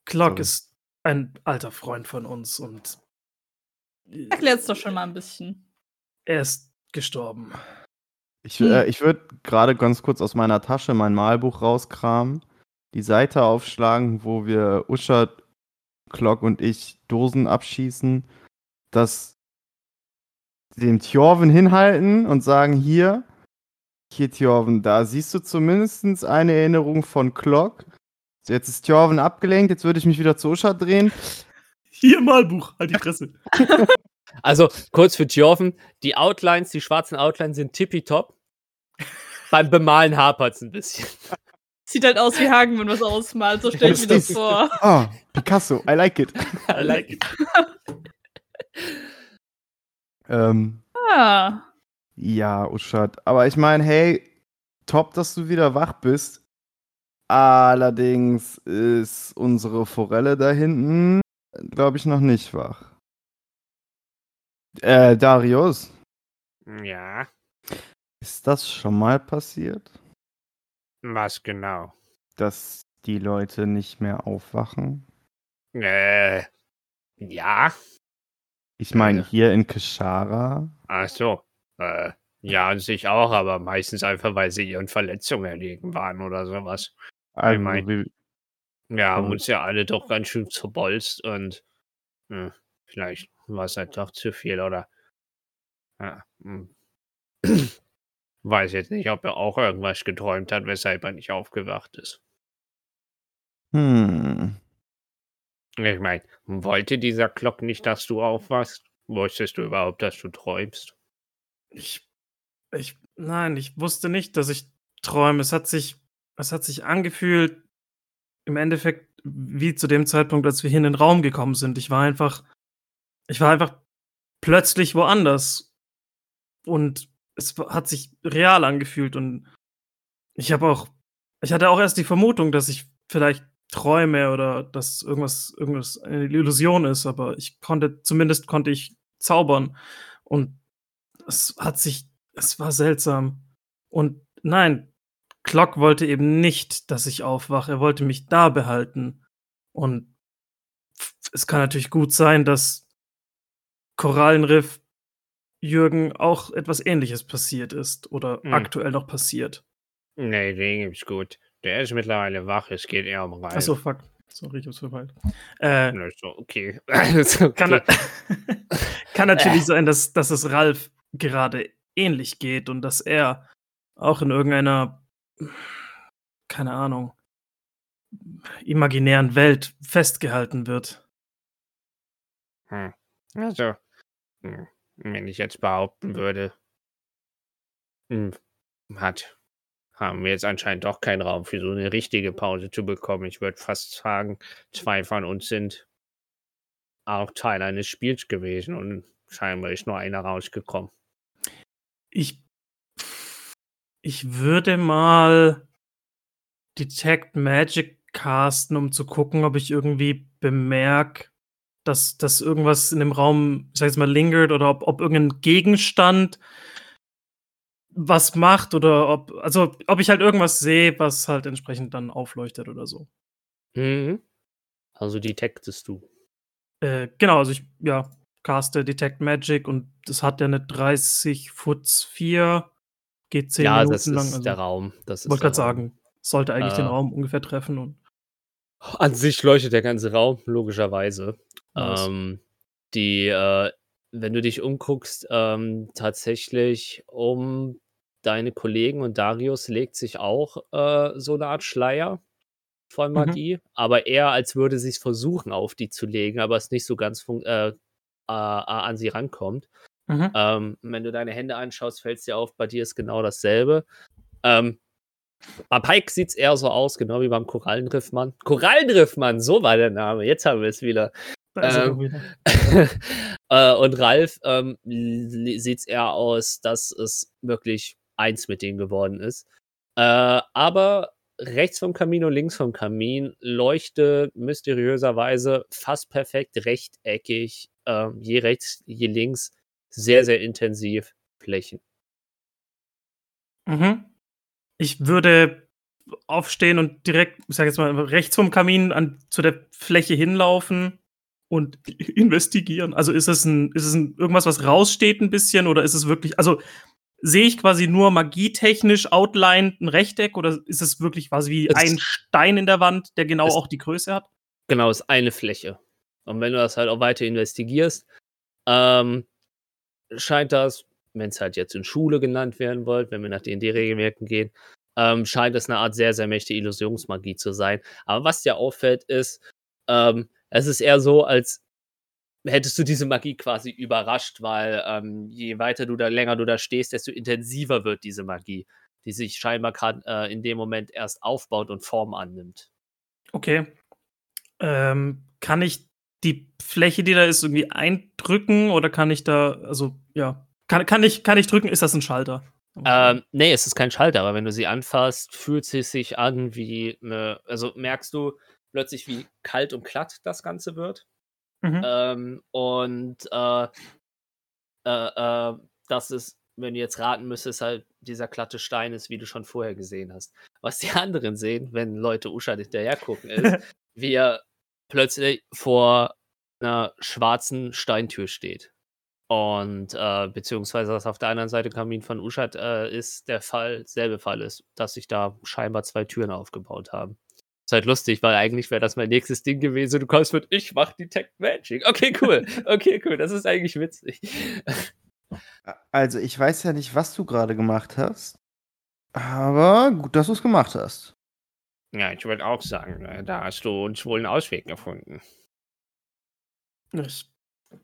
Glock sorry. ist ein alter Freund von uns und Erklärt's doch schon mal ein bisschen. er ist gestorben. Ich, Hm. äh, ich würde gerade ganz kurz aus meiner Tasche mein Malbuch rauskramen, die Seite aufschlagen, wo wir Uschat, Glock und ich Dosen abschießen, das dem Tjorven hinhalten und sagen, hier, hier Tjorven, da siehst du zumindest eine Erinnerung von Glock. So, jetzt ist Tjorven abgelenkt, jetzt würde ich mich wieder zu Uschat drehen. Hier Malbuch, halt die Fresse. Also kurz für Tjorven, die Outlines, die schwarzen Outlines sind tippitopp. beim Bemalen hapert es ein bisschen. Sieht halt aus wie Hagen, wenn man was ausmalt. So stelle ich mir das vor. Oh, Picasso, I like it. I like it. Ähm, Ah. ja, Uschat. Aber ich meine, hey, top, dass du wieder wach bist. Allerdings ist unsere Forelle da hinten, glaube ich, noch nicht wach. Äh, Darius, Ja, ist das schon mal passiert, was genau? dass die Leute nicht mehr aufwachen? Äh, ja, Ich meine, Äh. hier in Kishara. ach so. Äh, ja, an sich auch, aber meistens einfach, weil sie ihren Verletzungen erlegen waren oder sowas. Also, mein- wie, Ja, haben uns ja alle doch ganz schön zerbolzt und hm, vielleicht war es halt doch zu viel oder. Ja, hm. Weiß jetzt nicht, ob er auch irgendwas geträumt hat, weshalb er nicht aufgewacht ist. hm. Ich meine, wollte dieser Glock nicht, dass du aufwachst? Wusstest du überhaupt, dass du träumst? Ich, ich, nein, ich wusste nicht, dass ich träume. Es hat sich, es hat sich angefühlt, im Endeffekt, wie zu dem Zeitpunkt, als wir hier in den Raum gekommen sind. Ich war einfach, ich war einfach plötzlich woanders. Und es hat sich real angefühlt. Und ich habe auch, ich hatte auch erst die Vermutung, dass ich vielleicht träume oder dass irgendwas, irgendwas eine Illusion ist, aber ich konnte, zumindest konnte ich zaubern. Und es hat sich, es war seltsam. Und nein, Glock wollte eben nicht, dass ich aufwache. Er wollte mich da behalten. Und es kann natürlich gut sein, dass Korallenriff Jürgen auch etwas ähnliches passiert ist oder Hm. aktuell noch passiert. Nee, den gibt's gut. Der ist mittlerweile wach, es geht eher um Ralf. Achso, fuck. Sorry, ich hab's verpeilt. Äh, Na, ist okay. ist okay. kann, kann natürlich sein, dass, dass es Ralf gerade ähnlich geht und dass er auch in irgendeiner, keine Ahnung, imaginären Welt festgehalten wird. Hm. Also, hm, wenn ich jetzt behaupten würde, hm, hat, haben wir jetzt anscheinend doch keinen Raum für so eine richtige Pause zu bekommen. Ich würde fast sagen, zwei von uns sind auch Teil eines Spiels gewesen und scheinbar ist nur einer rausgekommen. Ich, ich würde mal Detect Magic casten, um zu gucken, ob ich irgendwie bemerke, dass, dass irgendwas in dem Raum, ich sag jetzt mal, lingert oder ob, ob irgendein Gegenstand was macht oder ob, also ob ich halt irgendwas sehe, was halt entsprechend dann aufleuchtet oder so. Mhm. Also detektest du. Äh, genau, also ich, ja, caste Detect Magic und das hat ja eine 30 Foot 4, geht 10 ja, Minuten das ist lang. Also, der Raum. Das wollte gerade sagen, sollte eigentlich den Äh. Raum ungefähr treffen und An sich leuchtet der ganze Raum, logischerweise. Nice. Ähm, die, äh, wenn du dich umguckst, ähm, tatsächlich um deine Kollegen und Darius legt sich auch äh, so eine Art Schleier von Mhm. Magie, aber eher als würde sie es versuchen, auf die zu legen, aber es nicht so ganz äh, an sie rankommt. Mhm. Ähm, wenn du deine Hände anschaust, fällt es dir auf, bei dir ist genau dasselbe. Ähm, bei Pike sieht es eher so aus, genau wie beim Korallenriffmann. Korallenriffmann, so war der Name, jetzt haben wir es wieder. Ähm, äh, und Ralf ähm, sieht es eher aus, dass es wirklich eins mit denen geworden ist. Äh, aber rechts vom Kamin und links vom Kamin leuchtet mysteriöserweise fast perfekt rechteckig, ähm, je rechts, je links, sehr, sehr intensiv Flächen. Mhm. Ich würde aufstehen und direkt, ich sag jetzt mal, rechts vom Kamin an, zu der Fläche hinlaufen und investigieren. Also ist es ein, ist es ein, irgendwas, was raussteht ein bisschen oder ist es wirklich, also sehe ich quasi nur magietechnisch outlined ein Rechteck oder ist es wirklich quasi wie Es- ein Stein in der Wand, der genau es- auch die Größe hat? Genau, ist eine Fläche. Und wenn du das halt auch weiter investigierst, ähm, scheint das, wenn es halt jetzt in Schule genannt werden wollt, wenn wir nach D&D-Regelwerken gehen, ähm, scheint das eine Art sehr, sehr mächtige Illusionsmagie zu sein. Aber was dir auffällt, ist, ähm, es ist eher so, als hättest du diese Magie quasi überrascht, weil ähm, je weiter du da, länger du da stehst, desto intensiver wird diese Magie. die sich scheinbar gerade äh, in dem Moment erst aufbaut und Form annimmt. Okay. Ähm, kann ich die Fläche, die da ist, irgendwie eindrücken oder kann ich da, also ja, kann, kann, ich, kann ich drücken? Ist das ein Schalter? Ähm, nee, es ist kein Schalter, aber wenn du sie anfasst, fühlt sie sich an wie eine, also merkst du plötzlich, wie kalt und glatt das Ganze wird. Mhm. Ähm, und äh, äh, äh, das ist, wenn du jetzt raten müsstest, halt dieser glatte Stein ist, wie du schon vorher gesehen hast. Was die anderen sehen, wenn Leute Uschad hinterher gucken, ist, wie er plötzlich vor einer schwarzen Steintür steht. Und äh, beziehungsweise, dass auf der anderen Seite Kamin von Uschad äh, ist, der Fall, selbe Fall ist, dass sich da scheinbar zwei Türen aufgebaut haben. Halt lustig, weil eigentlich wäre das mein nächstes Ding gewesen. Du kommst mit, ich mach Detect Magic. Okay, cool. Okay, cool. Das ist eigentlich witzig. Also, ich weiß ja nicht, was du gerade gemacht hast. Aber gut, dass du es gemacht hast. Ja, ich würde auch sagen, äh, da hast du uns wohl einen Ausweg gefunden. Ich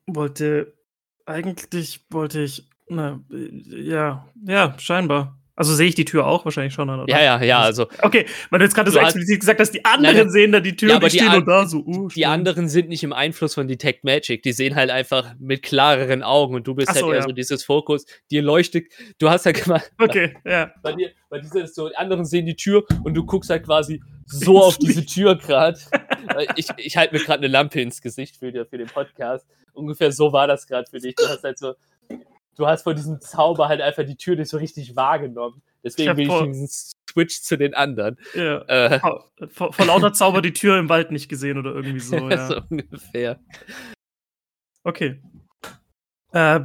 wollte, eigentlich wollte ich, na, äh, ja, ja, scheinbar. Also sehe ich die Tür auch wahrscheinlich schon an, oder? Ja, ja, ja, also Okay, weil du jetzt gerade so explizit gesagt hast, die anderen Nein, sehen da die Tür, Ja, aber die stehen an- nur da so. Uh, die anderen sind nicht im Einfluss von Detect Magic. Die sehen halt einfach mit klareren Augen und du bist Ach halt so, eher ja. so dieses Fokus. Dir leuchtet, du hast halt gemacht, Okay, ja. bei dir, bei dir ist so, die anderen sehen die Tür und du guckst halt quasi so auf diese Tür gerade. ich ich halte mir gerade eine Lampe ins Gesicht für, für den Podcast. Ungefähr so war das gerade für dich. Du hast halt so, du hast vor diesem Zauber halt einfach die Tür nicht so richtig wahrgenommen. Deswegen bin ich vor- diesen Switch zu den anderen. ja. Äh, Vor, vor, vor lauter Zauber die Tür im Wald nicht gesehen oder irgendwie so, ja. so ungefähr. Okay. Äh,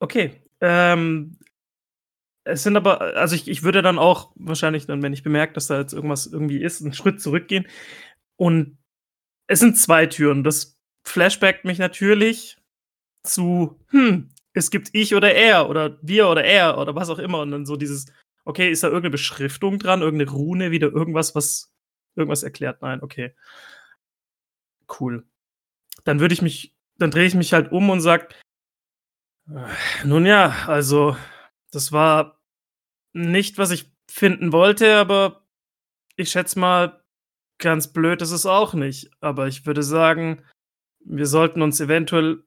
okay. Ähm, es sind aber, also ich, ich würde dann auch wahrscheinlich dann, wenn ich bemerke, dass da jetzt irgendwas irgendwie ist, einen Schritt zurückgehen. Und es sind zwei Türen. Das flashbackt mich natürlich zu, hm, es gibt ich oder er oder wir oder er oder was auch immer. Und dann so dieses, okay, ist da irgendeine Beschriftung dran, irgendeine Rune, wieder irgendwas, was irgendwas erklärt? Nein, okay. Cool. Dann würde ich mich, dann drehe ich mich halt um und sag, äh, nun ja, also, das war nicht, was ich finden wollte, aber ich schätze mal, ganz blöd ist es auch nicht. Aber ich würde sagen, wir sollten uns eventuell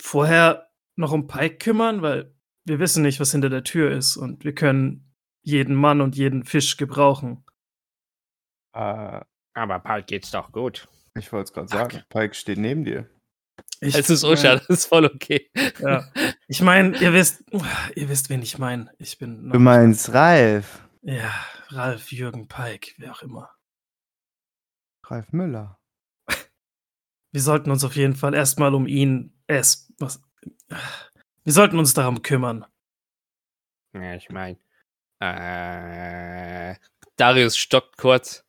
vorher noch um Pike kümmern, weil wir wissen nicht, was hinter der Tür ist und wir können jeden Mann und jeden Fisch gebrauchen. Äh, Aber bald geht's doch gut. ich wollte es gerade sagen. Pike steht neben dir. Ich Es ist Usha, das ist voll okay. Ja. Ich meine, ihr wisst, ihr wisst, wen ich meine. Ich bin noch- Du meinst Ralf. Ja, Ralf Jürgen Pike, wer auch immer. Ralf Müller. Wir sollten uns auf jeden Fall erstmal um ihn es was wir sollten uns darum kümmern. Ja, ich meine, äh, Darius stockt kurz.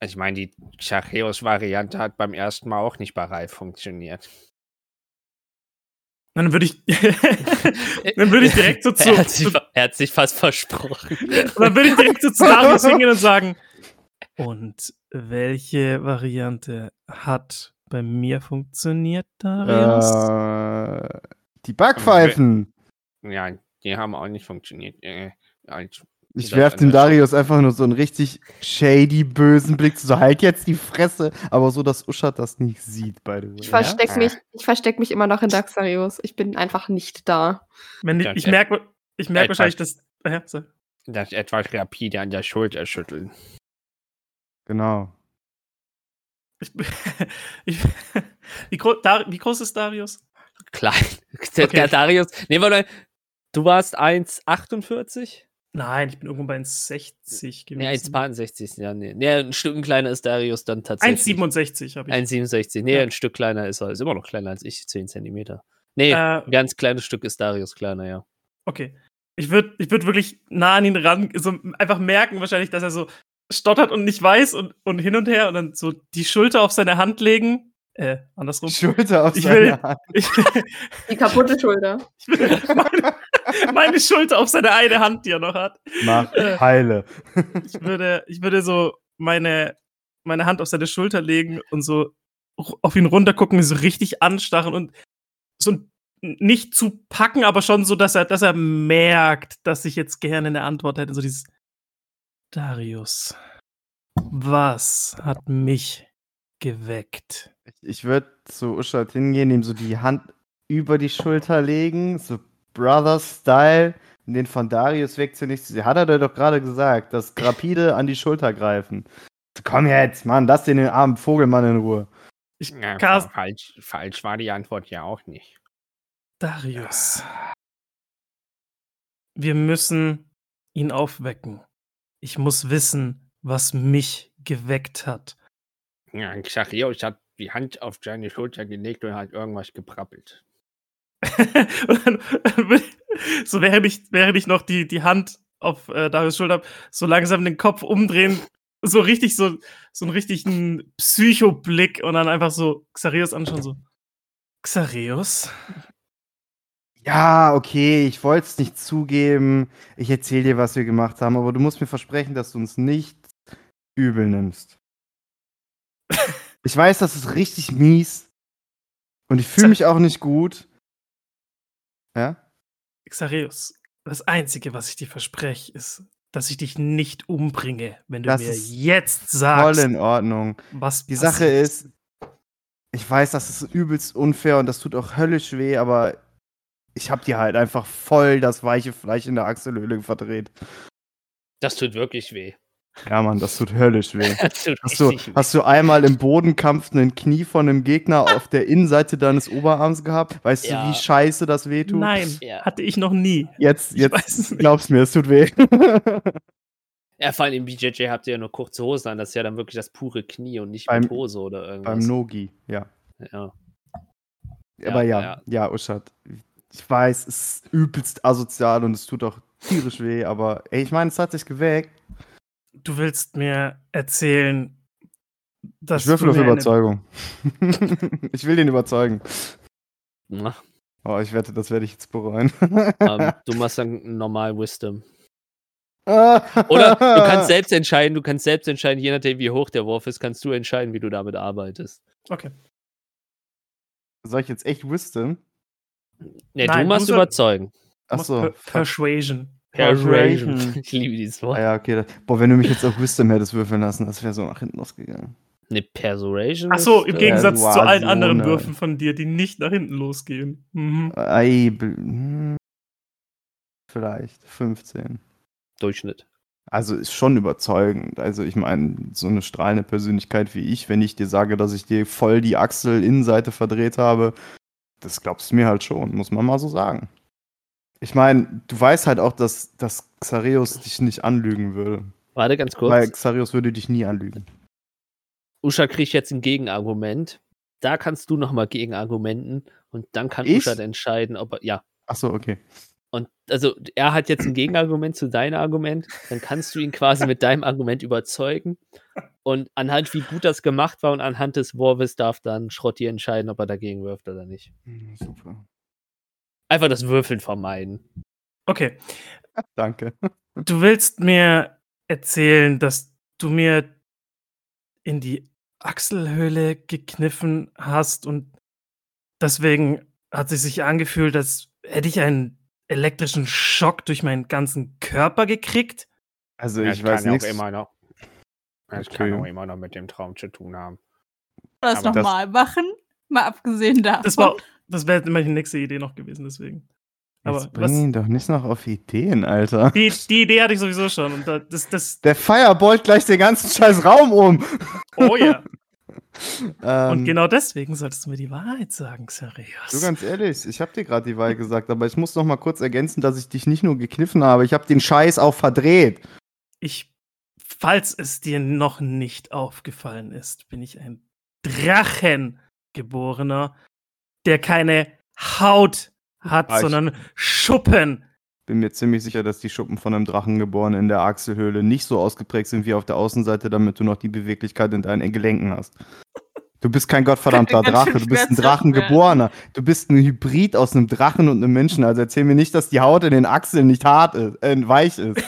ich meine, die Chacheos-Variante hat beim ersten Mal auch nicht bei Ralf funktioniert. Dann würde ich dann würde ich direkt so zu, er, hat sich, er hat sich fast versprochen. dann würde ich direkt so zu Darius hingehen und sagen und welche Variante hat bei mir funktioniert, Darius? Äh, die Backpfeifen. Ja, die haben auch nicht funktioniert. Äh, als- Ich das werf dem. Darius einfach nur so einen richtig shady, bösen Blick. So, halt jetzt die Fresse. Aber so, dass Uschat das nicht sieht, by the way. Ich ja? versteck mich, ich versteck mich immer noch in Daxarius. Ich bin einfach nicht da. Wenn ich, Ja, ich merke ich merke Etwas. wahrscheinlich, dass ja, so. das etwas rapide an der Schulter schütteln. Genau. Ich, ich, wie, wie groß ist Darius? Klein. Okay. Darius. Nee, warte, du warst 1,48? Nein, ich bin irgendwo bei 1,60 gewesen. Nee, 1,62. Ja, nee. nee. Ein Stück kleiner ist Darius dann tatsächlich. 1,67 habe ich. 1,67. Nee, Ja. ein Stück kleiner ist er. Ist immer noch kleiner als ich, 10 Zentimeter. Nee, Äh, ein ganz kleines Stück ist Darius kleiner, ja. Okay. Ich würde ich würd wirklich nah an ihn ran, so einfach merken wahrscheinlich, dass er so stottert und nicht weiß und, und hin und her und dann so die Schulter auf seine Hand legen. Äh, andersrum. Schulter auf Ich seine will- Hand. Ich, Die kaputte Schulter. ich will meine, meine Schulter auf seine eine Hand, die er noch hat. Mach Äh. heile. Ich würde, ich würde so meine, meine Hand auf seine Schulter legen und so auf ihn runtergucken, so richtig anstarren und so ein nicht zu packen, aber schon so, dass er, dass er merkt, dass ich jetzt gerne eine Antwort hätte. So dieses Darius, was hat mich geweckt? Ich, ich würde zu Uschat hingehen, ihm so die Hand über die Schulter legen, so Brother-Style, und den von Darius wegzunehmen. Sie hat er dir doch gerade gesagt, das rapide an die Schulter greifen. Komm jetzt, Mann, lass den armen Vogelmann in Ruhe. Ich Ja, falsch, falsch war die Antwort ja auch nicht. Darius. Wir müssen ihn aufwecken. Ich muss wissen, was mich geweckt hat. Ja, Xarios hat die Hand auf seine Schulter gelegt und hat irgendwas geprappelt. so während ich, während ich noch die, die Hand auf äh, Darius Schulter so langsam den Kopf umdrehen, so richtig so, so einen richtigen Psychoblick und dann einfach so Xarios anschauen, so Xarios? Ja, okay, ich wollte es nicht zugeben. Ich erzähle dir, was wir gemacht haben, aber du musst mir versprechen, dass du uns nicht übel nimmst. ich weiß, das ist richtig mies. Und ich fühle mich auch nicht gut. Ja? Xarios, das Einzige, was ich dir verspreche, ist, dass ich dich nicht umbringe, wenn du Das mir ist jetzt Voll sagst, in Ordnung. was Die Sache ist, ich weiß, das ist übelst unfair und das tut auch höllisch weh, aber ich hab dir halt einfach voll das weiche Fleisch in der Achselhöhle verdreht. Das tut wirklich weh. Ja, Mann, das tut höllisch weh. Das tut Hast du, weh. hast du einmal im Bodenkampf ein Knie von einem Gegner auf der Innenseite deines Oberarms gehabt? Weißt Ja. du, wie scheiße das weh tut? Nein, Ja. hatte ich noch nie. Jetzt, jetzt glaubst mir, es tut weh. Ja, vor allem im BJJ habt ihr ja nur kurze Hosen an. Das ist ja dann wirklich das pure Knie und nicht Beim- mit Hose oder Beim irgendwas. Nogi, ja. ja. Aber ja, ja. ja, Uschat. Ich weiß, es ist übelst asozial und es tut auch tierisch weh, aber ey, ich meine, es hat sich geweckt. Du willst mir erzählen, dass ich würfel auf Überzeugung. ich will den überzeugen. Na, Oh, ich wette, das werde ich jetzt bereuen. ähm, du machst dann normal Wisdom. Oder Oder du kannst selbst entscheiden, du kannst selbst entscheiden, je nachdem, wie hoch der Wurf ist, kannst du entscheiden, wie du damit arbeitest. Okay. Soll ich jetzt echt Wisdom? Ne, Nein, du soll- überzeugen. Achso. Per Persuasion. Persuasion. Ich liebe dieses Ah, Wort. ja, okay. Das, boah, wenn du mich jetzt auf Wisdom hättest würfeln lassen, das wäre so nach hinten losgegangen. Ne, Persuasion. Ach so, ist, im äh, Gegensatz zu allen anderen äh. Würfen von dir, die nicht nach hinten losgehen. Mhm. Ei, hm, vielleicht 15. Durchschnitt. Also ist schon überzeugend. Also ich meine, so eine strahlende Persönlichkeit wie ich, wenn ich dir sage, dass ich dir voll die Achsel-Innenseite verdreht habe, das glaubst du mir halt schon, muss man mal so sagen. Ich meine, du weißt halt auch, dass, dass Xareus dich nicht anlügen würde. Warte ganz kurz. Weil Xareus würde dich nie anlügen. Usha kriegt jetzt ein Gegenargument. Da kannst du nochmal gegenargumenten und dann kann Ich? Usha entscheiden, ob er. Ja. Achso, okay. Und also er hat jetzt ein Gegenargument zu deinem Argument, dann kannst du ihn quasi mit deinem Argument überzeugen. Und anhand wie gut das gemacht war und anhand des Wurfes darf dann Schrotti entscheiden, ob er dagegen wirft oder nicht. Hm, Super. Einfach das Würfeln vermeiden. Okay. Danke. Du willst mir erzählen, dass du mir in die Achselhöhle gekniffen hast und deswegen hat es sich angefühlt, als hätte ich einen elektrischen Schock durch meinen ganzen Körper gekriegt. Also Ja, ich das weiß kann immer. Das kann Okay. auch immer noch mit dem Traum zu tun haben. Das nochmal machen. Mal abgesehen davon. Das war, das wäre jetzt meine nächste Idee noch gewesen, deswegen. Aber Jetzt bring was, ihn doch nicht noch auf Ideen, Alter. die, die Idee hatte ich sowieso schon. Das, das, Der Fireballt gleich den ganzen scheiß Raum um. oh ja. Ähm, Und genau deswegen solltest du mir die Wahrheit sagen, Xereus. Du ganz ehrlich, ich habe dir gerade die Wahl gesagt, aber ich muss noch mal kurz ergänzen, dass ich dich nicht nur gekniffen habe, ich habe den Scheiß auch verdreht. Ich, falls es dir noch nicht aufgefallen ist, bin ich ein Drachengeborener, der keine Haut hat, Ah, ich- sondern Schuppen. Bin mir ziemlich sicher, dass die Schuppen von einem Drachengeborenen in der Achselhöhle nicht so ausgeprägt sind wie auf der Außenseite, damit du noch die Beweglichkeit in deinen Gelenken hast. Du bist kein gottverdammter Drache, du bist ein. Drachengeborener. Du bist ein Hybrid aus einem Drachen und einem Menschen. Also erzähl mir nicht, dass die Haut in den Achseln nicht hart ist, äh, weich ist.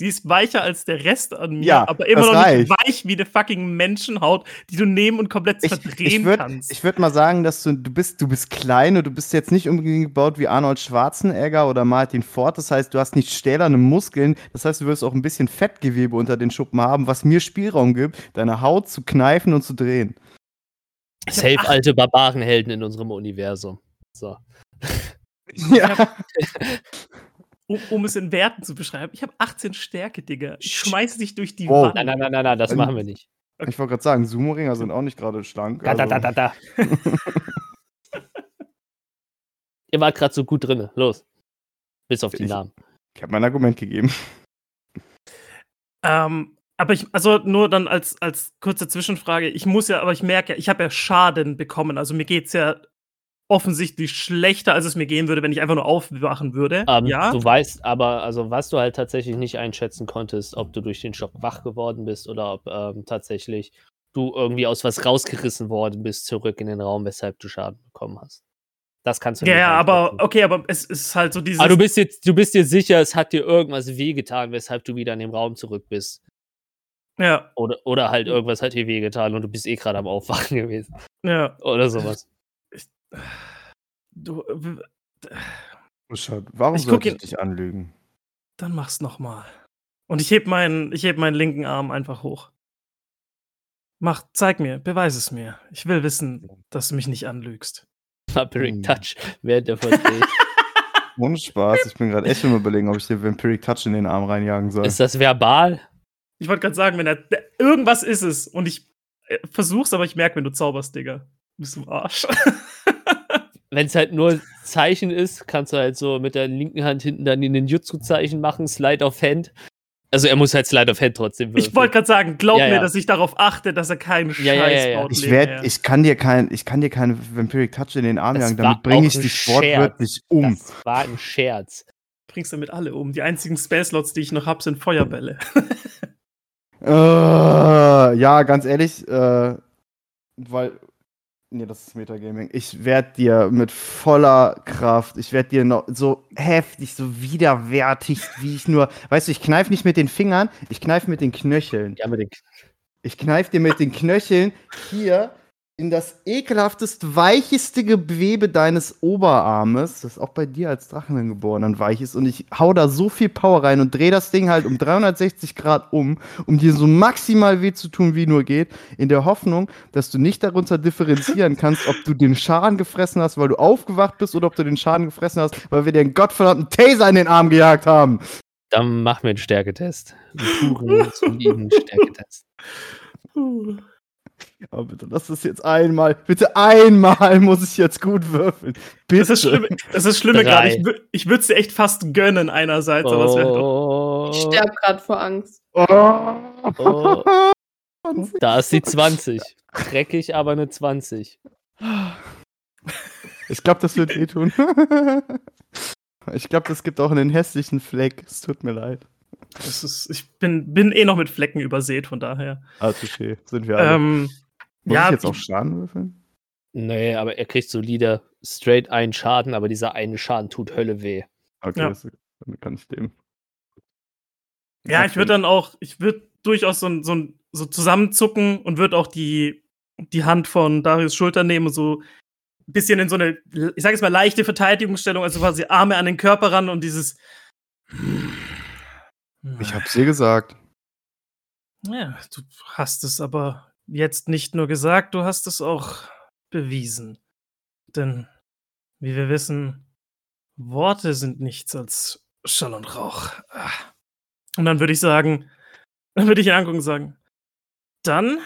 Sie ist weicher als der Rest an mir, Ja, aber immer noch nicht reicht. weich wie eine fucking Menschenhaut, die du nehmen und komplett Ich, verdrehen ich würde kannst. würd mal sagen, dass du, du bist, du bist klein und du bist jetzt nicht unbedingt gebaut wie Arnold Schwarzenegger oder Martin Ford. Das heißt, du hast nicht stählerne Muskeln. Das heißt, du wirst auch ein bisschen Fettgewebe unter den Schuppen haben, was mir Spielraum gibt, deine Haut zu kneifen und zu drehen. Ich Safe alte Barbarenhelden in unserem Universum. So. Ja. um, um es in Werten zu beschreiben, ich habe 18 Stärke, Digga. Ich schmeiß dich durch die Wow. Wand. Nein, nein, nein, nein, nein, das Ähm, machen wir nicht. Ich wollte gerade sagen, Sumo-Ringer sind auch nicht gerade schlank. Da, da, also- da, da, da. Ihr wart gerade so gut drin. Los. Bis auf die Ich- Namen. Ich habe mein Argument gegeben. Ähm, aber ich, also nur dann als, als kurze Zwischenfrage, ich muss ja, aber ich merke ja, ich habe ja Schaden bekommen. Also mir geht's ja offensichtlich schlechter, als es mir gehen würde, wenn ich einfach nur aufwachen würde. Ähm, ja. Du weißt aber, also was du halt tatsächlich nicht einschätzen konntest, ob du durch den Schock wach geworden bist oder ob ähm, tatsächlich du irgendwie aus was rausgerissen worden bist zurück in den Raum, weshalb du Schaden bekommen hast. Das kannst du Ja, nicht ja, aber okay, aber es ist halt so dieses. Aber du bist jetzt, du bist dir sicher, es hat dir irgendwas wehgetan, weshalb du wieder in dem Raum zurück bist. ja, Oder, oder halt irgendwas hat dir wehgetan und du bist eh gerade am Aufwachen gewesen. ja. Oder sowas. Du, w- Schaut, warum Ich sollte ich dich anlügen? dann mach's noch mal. Und ich heb meinen, ich heb meinen linken Arm einfach hoch. Mach, zeig mir, beweis es mir. Ich will wissen, dass du mich nicht anlügst. Vampiric Hm. Touch während der Vertretung. Ohne Spaß. Ich bin gerade echt am überlegen, ob ich dir Vampiric Touch in den Arm reinjagen soll. ist das verbal? Ich wollte gerade sagen, wenn er irgendwas ist es und ich äh, versuch's, aber ich merke, wenn du zauberst, Digga. Bist du im Arsch. Wenn es halt nur Zeichen ist, kannst du halt so mit der linken Hand hinten dann in den Jutsu-Zeichen machen, Slide of Hand. Also er muss halt Slide of Hand trotzdem Ich wollte gerade sagen, glaub Ja, mir, ja. dass ich darauf achte, dass er keinen Scheiß Ja, ja, ja, ja. baut. Ich, werd, ich, kann dir kein, ich kann dir keine Vampiric Touch in den Arm jagen, damit bringe ich dich wortwörtlich um. Das war ein Scherz. bringst damit alle um. Die einzigen Spellslots, die ich noch habe, sind Feuerbälle. Äh, ja, ganz ehrlich, äh, weil. Nee, das ist Metagaming. Ich werde dir mit voller Kraft, ich werde dir noch so heftig, so widerwärtig, wie ich nur. Weißt du, ich kneif nicht mit den Fingern, ich kneif mit den Knöcheln. Ja, mit den Ich kneif dir mit den Knöcheln hier in das ekelhaftest, weicheste Gewebe deines Oberarmes, das auch bei dir als Drachengeborenen weich ist. Und ich hau da so viel Power rein und dreh das Ding halt um 360 Grad um, um dir so maximal weh zu tun, wie nur geht, in der Hoffnung, dass du nicht darunter differenzieren kannst, ob du den Schaden gefressen hast, weil du aufgewacht bist, oder ob du den Schaden gefressen hast, weil wir dir einen gottverdammten Taser in den Arm gejagt haben. Dann mach mir einen Stärketest. Einen puren, soliden Stärketest. Aber bitte, lass das jetzt einmal, bitte einmal muss ich jetzt gut würfeln. Bitte. Das ist Schlimme, das ist Schlimme gerade. Ich, ich würde es dir echt fast gönnen einerseits, aber es wäre doch. Oh, Ich sterbe gerade vor Angst. Oh. Oh. da ist die 20. Dreckig, aber eine 20. Ich glaube, das wird wehtun. ich glaube, das gibt auch einen hässlichen Fleck. Es tut mir leid. Das ist, ich bin, bin eh noch mit Flecken übersät, von daher. Ah, touché. Sind wir alle. Ähm, muss ja, ich jetzt auch Schaden würfeln? Nee, aber er kriegt solide straight einen Schaden, aber dieser eine Schaden tut Hölle weh. Okay, Ja. das, dann kann ich dem. Ja, ich würde dann auch, ich würde durchaus so, ein- so, ein- so zusammenzucken und würde auch die, die Hand von Darius Schulter nehmen und so ein bisschen in so eine, ich sage jetzt mal, leichte Verteidigungsstellung, also quasi Arme an den Körper ran und dieses. Ich hab's dir gesagt. Ja, du hast es aber jetzt nicht nur gesagt, du hast es auch bewiesen. Denn, wie wir wissen, Worte sind nichts als Schall und Rauch. Ah. Und dann würde ich sagen, dann würde ich ihn angucken und sagen, dann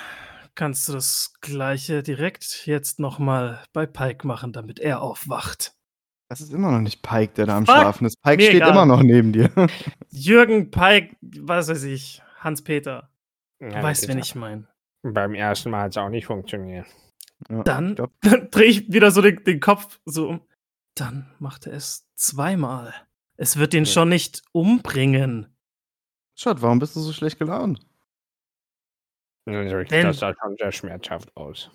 kannst du das Gleiche direkt jetzt nochmal bei Pike machen, damit er aufwacht. Das ist immer noch nicht Pike, der da am Fuck, Schlafen ist. Pike mir steht egal. immer noch neben dir. Jürgen Pike, was weiß ich, Hans-Peter, du Ja, weißt, wen ich meine. Beim ersten Mal hat es auch nicht funktioniert. Ja, Dann glaub, drehe ich wieder so den, den Kopf so um. Dann macht er es zweimal. Es wird ihn Ja. schon nicht umbringen. Schott, warum bist du so schlecht gelaunt? Denn- das sah schon sehr schmerzhaft aus.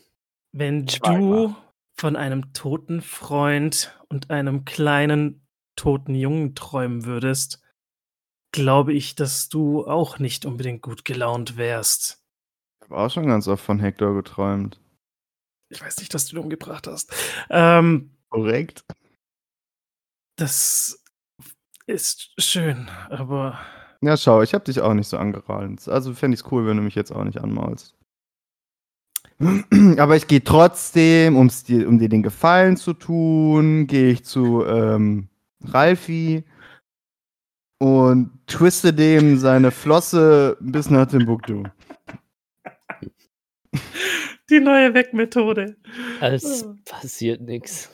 Wenn Zweimal. du von einem toten Freund und einem kleinen toten Jungen träumen würdest, glaube ich, dass du auch nicht unbedingt gut gelaunt wärst. Habe auch schon ganz oft von Hector geträumt. Ich weiß nicht, dass du ihn umgebracht hast. Ähm, Korrekt. das ist schön, aber Ja, schau, ich habe dich auch nicht so angerallt. Also fände ich es cool, wenn du mich jetzt auch nicht anmaulst. Aber ich gehe trotzdem, um's dir, um dir den Gefallen zu tun, gehe ich zu ähm, Ralfi und twiste dem seine Flosse bis nach Timbuktu. Die neue Wegmethode. Es Ah. passiert nichts.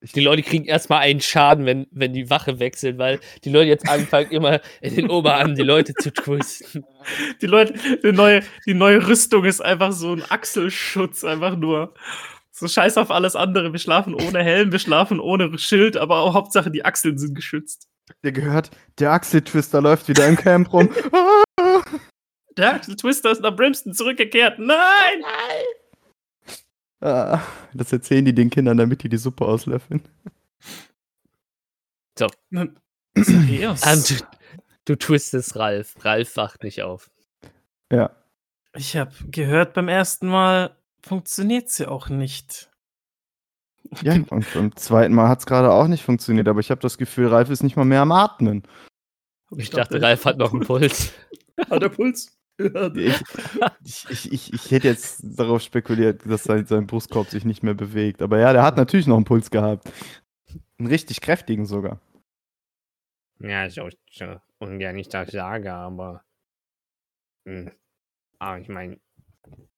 Ich- Die Leute kriegen erstmal einen Schaden, wenn, wenn die Wache wechselt, weil die Leute jetzt anfangen, immer in den Oberarm die Leute zu twisten. Die Leute, die neue, die neue Rüstung ist einfach so ein Achselschutz, einfach nur. So scheiß auf alles andere. Wir schlafen ohne Helm, wir schlafen ohne Schild, aber auch Hauptsache die Achseln sind geschützt. Ihr gehört, der Achseltwister läuft wieder im Camp rum. Der Achseltwister ist nach Brimston zurückgekehrt. Nein! Ah, das erzählen die den Kindern, damit die die Suppe auslöffeln. Seriös? Ah, du, du twistest Ralf. Ralf wacht nicht auf. Ja. Ich habe gehört, beim ersten Mal funktioniert sie auch nicht. Ja, und beim zweiten Mal hat es gerade auch nicht funktioniert, aber ich habe das Gefühl, Ralf ist nicht mal mehr am Atmen. Ich dachte, Ralf hat noch einen Puls. Hat der Puls? Ich, ich, ich, ich, ich hätte jetzt darauf spekuliert, dass sein, sein Brustkorb sich nicht mehr bewegt. Aber ja, der hat natürlich noch einen Puls gehabt. Einen richtig kräftigen sogar. Ja, so, so ungern ich das sage, aber. Hm. Aber ich meine,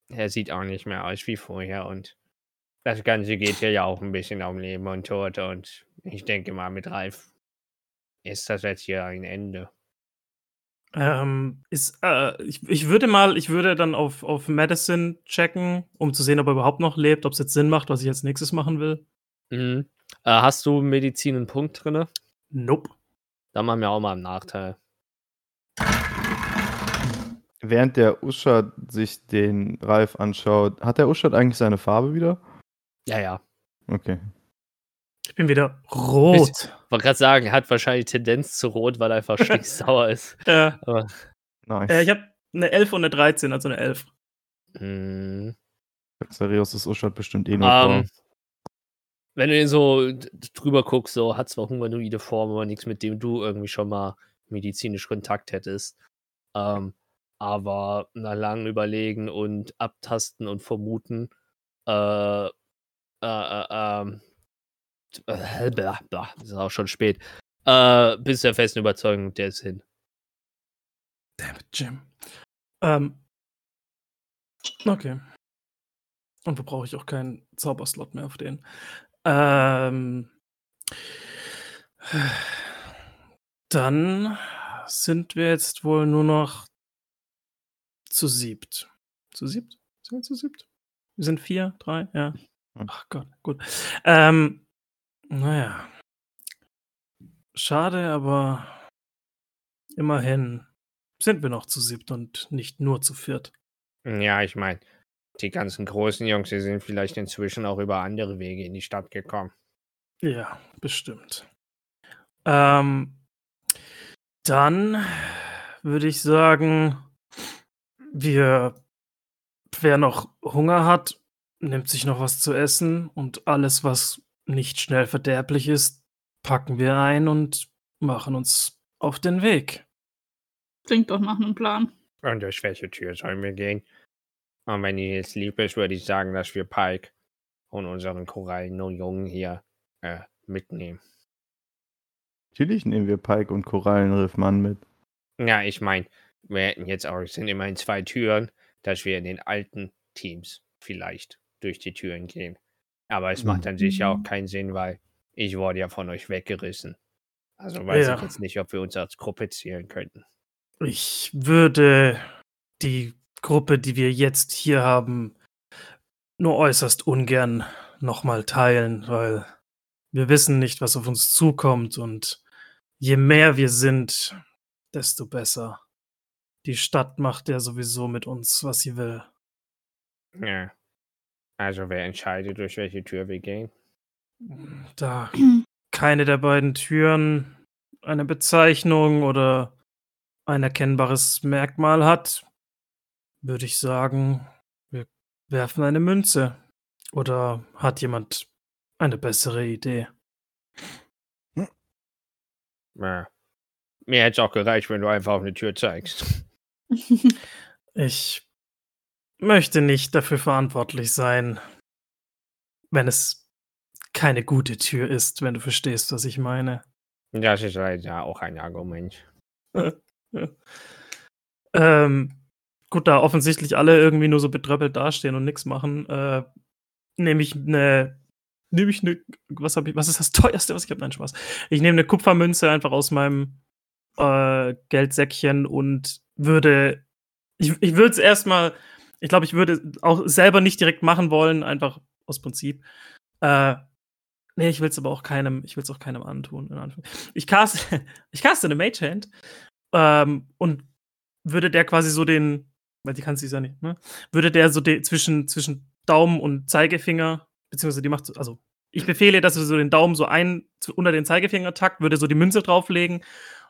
er sieht auch nicht mehr aus wie vorher und das Ganze geht hier ja auch ein bisschen um Leben und Tod und ich denke mal, mit Ralf ist das jetzt hier ein Ende. Ähm, ist, äh, ich, ich würde mal, ich würde dann auf, auf Madison checken, um zu sehen, ob er überhaupt noch lebt, ob es jetzt Sinn macht, was ich als nächstes machen will. Mhm. Äh, hast du Medizin einen Punkt drin? Nope. Dann machen wir auch mal einen Nachteil. Während der Uschat sich den Ralf anschaut, hat der Uschat eigentlich seine Farbe wieder? Ja, ja. Okay. Ich bin wieder rot. Wollte gerade sagen, er hat wahrscheinlich Tendenz zu rot, weil er einfach stinksauer ist. Äh, Aber, Nice. äh, ich habe eine 11 und eine 13, also eine 11. mh, Xarios ist Uschat bestimmt eh ähm, ähm, wenn du ihn so drüber guckst, so hat zwar humanoide Form, aber nichts, mit dem du irgendwie schon mal medizinisch Kontakt hättest. Ähm, aber nach langem Überlegen und Abtasten und Vermuten, äh, äh, äh, ähm, äh, blah, blah, ist auch schon spät, äh, bist der festen Überzeugung, der ist hin. Damn it, Jim. Ähm. Okay. Und wo brauche ich auch keinen Zauberslot mehr auf den? Ähm. Dann sind wir jetzt wohl nur noch zu siebt. Zu siebt? Sind wir zu siebt? Wir sind vier, drei, ja. Hm. Ach Gott, gut. Ähm, naja. Schade, aber immerhin sind wir noch zu siebt und nicht nur zu viert. Ja, ich meine, die ganzen großen Jungs, die sind vielleicht inzwischen auch über andere Wege in die Stadt gekommen. Ja, bestimmt. Ähm, dann würde ich sagen, wir, wer noch Hunger hat, nimmt sich noch was zu essen und alles, was nicht schnell verderblich ist, packen wir ein und machen uns auf den Weg. Klingt doch nach einem Plan. Und durch welche Tür sollen wir gehen? Und wenn ihr jetzt lieb ist, würde ich sagen, dass wir Pike und unseren Korallenjungen hier äh, mitnehmen. Natürlich nehmen wir Pike und Korallenriffmann mit. Ja, ich meine, wir hätten jetzt auch, es sind immerhin zwei Türen, dass wir in den alten Teams vielleicht durch die Türen gehen. Aber es macht dann sicher auch Mhm. keinen Sinn, weil ich wurde ja von euch weggerissen. Also weiß Ja. ich jetzt nicht, ob wir uns als Gruppe zählen könnten. Ich würde die Gruppe, die wir jetzt hier haben, nur äußerst ungern nochmal teilen, weil wir wissen nicht, was auf uns zukommt und je mehr wir sind, desto besser. Die Stadt macht ja sowieso mit uns, was sie will. Ja. Also wer entscheidet, durch welche Tür wir gehen? Da keine der beiden Türen eine Bezeichnung oder ein erkennbares Merkmal hat, würde ich sagen, wir werfen eine Münze. Oder hat jemand eine bessere Idee? Ja. Mir hätte es auch gereicht, wenn du einfach auf eine Tür zeigst. Ich möchte nicht dafür verantwortlich sein, wenn es keine gute Tür ist, wenn du verstehst, was ich meine. Das ist leider auch ein Argument. ähm, gut, da offensichtlich alle irgendwie nur so betröppelt dastehen und nichts machen, äh, nehme ich eine. Nehme ich eine. Was, hab ich, was ist das teuerste, was ich habe? Nein, Spaß. Ich nehme eine Kupfermünze einfach aus meinem äh, Geldsäckchen und würde. Ich, ich würde es erstmal. Ich glaube, ich würde auch selber nicht direkt machen wollen, einfach aus Prinzip. Äh, nee, ich will es aber auch keinem, ich will es auch keinem antun. Ich caste, ich caste eine Mage Hand ähm, und würde der quasi so den, weil die kann sie ja nicht, ne? Würde der so de, zwischen, zwischen Daumen und Zeigefinger, beziehungsweise die macht, so- also ich befehle, dass er so den Daumen so ein, unter den Zeigefinger tackt, würde so die Münze drauflegen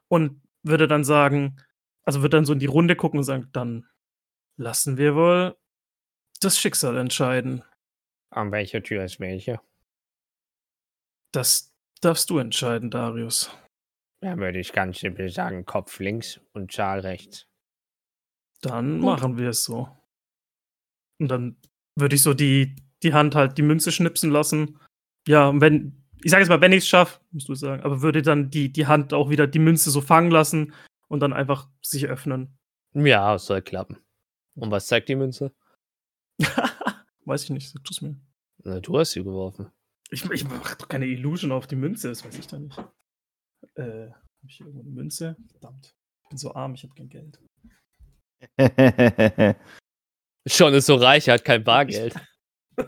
und würde dann sagen, also würde dann so in die Runde gucken und sagen, dann lassen wir wohl das Schicksal entscheiden. An welcher Tür ist welche? Das darfst du entscheiden, Darius. Da würde ich ganz simpel sagen, Kopf links und Zahl rechts. Dann Gut. machen wir es so. Und dann würde ich so die, die Hand halt die Münze schnipsen lassen. Ja, und wenn, ich sage jetzt mal, wenn ich es schaffe, musst du es sagen, aber würde dann die, die Hand auch wieder die Münze so fangen lassen und dann einfach sich öffnen. Ja, es soll klappen. Und was zeigt die Münze? weiß ich nicht, sag du's mir. Na, du hast sie geworfen. Ich, ich mach doch keine Illusion auf die Münze, das weiß ich da nicht. Äh, hab ich hier irgendwo eine Münze? Verdammt. Ich bin so arm, ich habe kein Geld. Schon ist so reich, er hat kein Bargeld.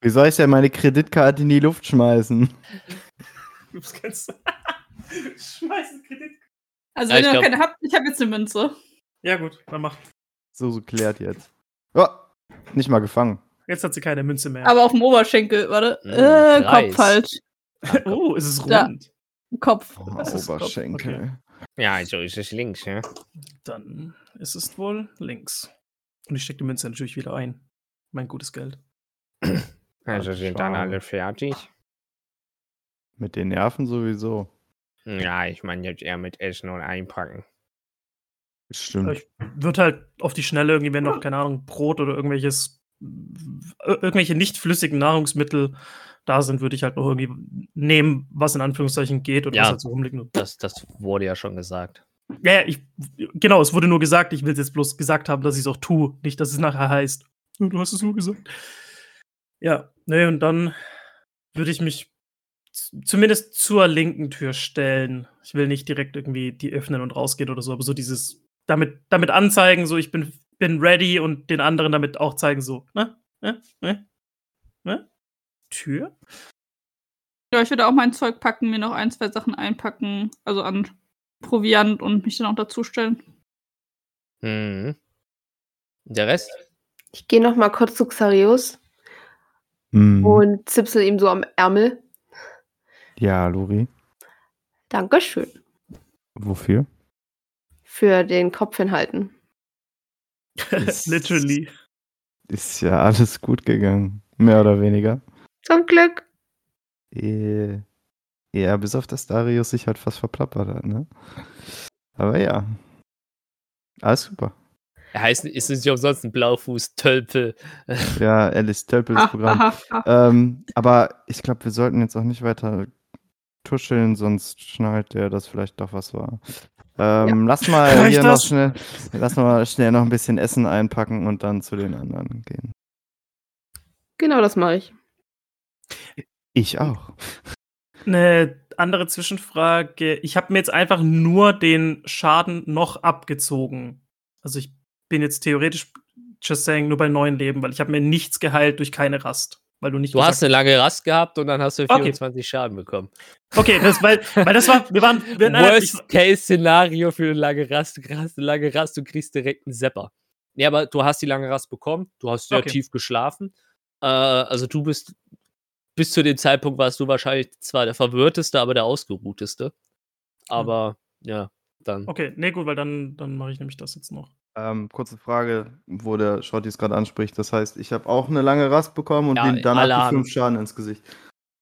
Wie soll ich denn meine Kreditkarte in die Luft schmeißen? Ups, kannst du. Schmeißen Kredit. Also, Ja, wenn ihr noch glaub- keine habt, ich habe jetzt eine Münze. Ja, gut, dann mach. So, so klärt jetzt. Oh, nicht mal gefangen. Jetzt hat sie keine Münze mehr. Aber auf dem Oberschenkel, warte. Mm, äh. Kopf falsch. oh, es ist Da. rund. Kopf. Oh, Das ist Kopf, Oberschenkel. Ja, also ist es links, ja. Dann ist es wohl links. Und ich stecke die Münze natürlich wieder ein. Mein gutes Geld. Also sind dann alle fertig. Mit den Nerven sowieso. Ja, ich meine jetzt eher mit Essen und Einpacken. Stimmt. Ich würde halt auf die Schnelle irgendwie, wenn noch, keine Ahnung, Brot oder irgendwelches, ir- irgendwelche nicht flüssigen Nahrungsmittel da sind, würde ich halt noch irgendwie nehmen, was in Anführungszeichen geht und Ja. was halt so rumliegt. Das, das wurde ja schon gesagt. Ja, ja, ich, genau, es wurde nur gesagt, ich will es jetzt bloß gesagt haben, dass ich es auch tue, nicht, dass es nachher heißt. "Ja, Du hast es nur gesagt. Ja, ne, und dann würde ich mich zumindest zur linken Tür stellen. Ich will nicht direkt irgendwie die öffnen und rausgehen oder so, aber so dieses, damit, damit anzeigen, so ich bin, bin ready und den anderen damit auch zeigen, so, ne, ne, ne, ne, Tür? Ja, ich würde auch mein Zeug packen, mir noch ein, zwei Sachen einpacken, also an Proviant und mich dann auch dazustellen. Mhm. Der Rest? Ich gehe noch mal kurz zu Xarius Hm. und zipsel ihm so am Ärmel. Ja, Lori. Dankeschön Wofür? Für den Kopf hinhalten. Literally. Ist ja alles gut gegangen. Mehr oder weniger. Zum Glück. Eh, Ja, bis auf das Darius sich halt fast verplappert hat, ne? Aber ja. Alles super. Er heißt, ist nicht umsonst ein Blaufuß-Tölpel. Ja, Alice Tölpels Ah, Programm. Ähm, aber ich glaube, wir sollten jetzt auch nicht weiter tuscheln, sonst schnallt der, dass vielleicht doch was war. Ähm, Lass mal Reicht hier noch das? schnell, lass mal schnell noch ein bisschen Essen einpacken und dann zu den anderen gehen. Genau das mache ich. Ich auch. Eine andere Zwischenfrage. Ich habe mir jetzt einfach nur den Schaden noch abgezogen. Also ich bin jetzt theoretisch, just saying, nur bei neuen Leben, weil ich habe mir nichts geheilt durch keine Rast. Weil du nicht Du hast eine lange Rast gehabt und dann hast du Okay. 24 Schaden bekommen. Okay, das, weil, weil das war, wir waren, wir, Worst-Case-Szenario für eine lange Rast. Du hast eine lange Rast, du kriegst direkt einen Sepper. Ja, aber du hast die lange Rast bekommen, du hast sehr Okay. tief geschlafen. Äh, also du bist, bis zu dem Zeitpunkt warst du wahrscheinlich zwar der verwirrteste, aber der ausgeruhteste. Aber ja, dann. Okay, nee, gut, weil dann, dann mache ich nämlich das jetzt noch. Ähm, kurze Frage, wo der Schrotti es gerade anspricht. Das heißt, ich habe auch eine lange Rast bekommen und Ja, alle die haben- fünf Schaden ins Gesicht.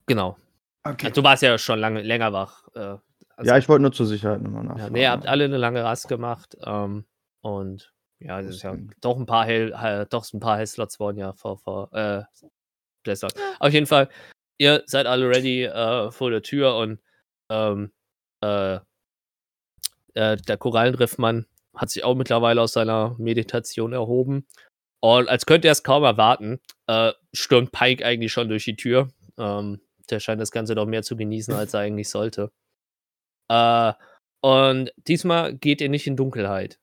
Genau. Okay. Also, du warst ja schon lange länger wach. Äh, also, ja, ich wollte nur zur Sicherheit nochmal ja, nachfragen. nee, ihr habt alle eine lange Rast gemacht. Ähm, und ja, das ist ja doch ein paar Hell, äh, doch ein paar Hellslots wurden ja vor, vor äh, Blizzard. Auf jeden Fall, ihr seid alle ready äh, vor der Tür und ähm, äh, äh, der Korallenriffmann hat sich auch mittlerweile aus seiner Meditation erhoben. Und als könnte er es kaum erwarten, äh, stürmt Pike eigentlich schon durch die Tür. Ähm, der scheint das Ganze doch mehr zu genießen, als er eigentlich sollte. Äh, und diesmal geht er nicht in Dunkelheit.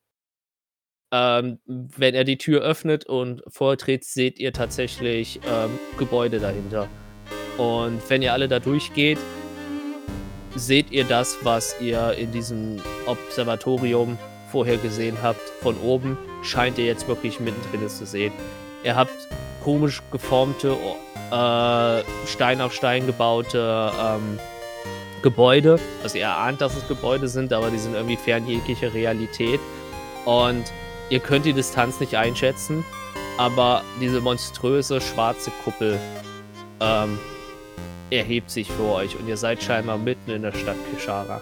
Ähm, wenn er die Tür öffnet und vortritt, seht ihr tatsächlich ähm, Gebäude dahinter. Und wenn ihr alle da durchgeht, seht ihr das, was ihr in diesem Observatorium vorher gesehen habt. Von oben scheint ihr jetzt wirklich mittendrin zu sehen. Ihr habt komisch geformte, äh, Stein auf Stein gebaute ähm, Gebäude. Also ihr ahnt, dass es Gebäude sind, aber die sind irgendwie fern jeglicher Realität. Und ihr könnt die Distanz nicht einschätzen, aber diese monströse schwarze Kuppel ähm, erhebt sich vor euch und ihr seid scheinbar mitten in der Stadt Kishara.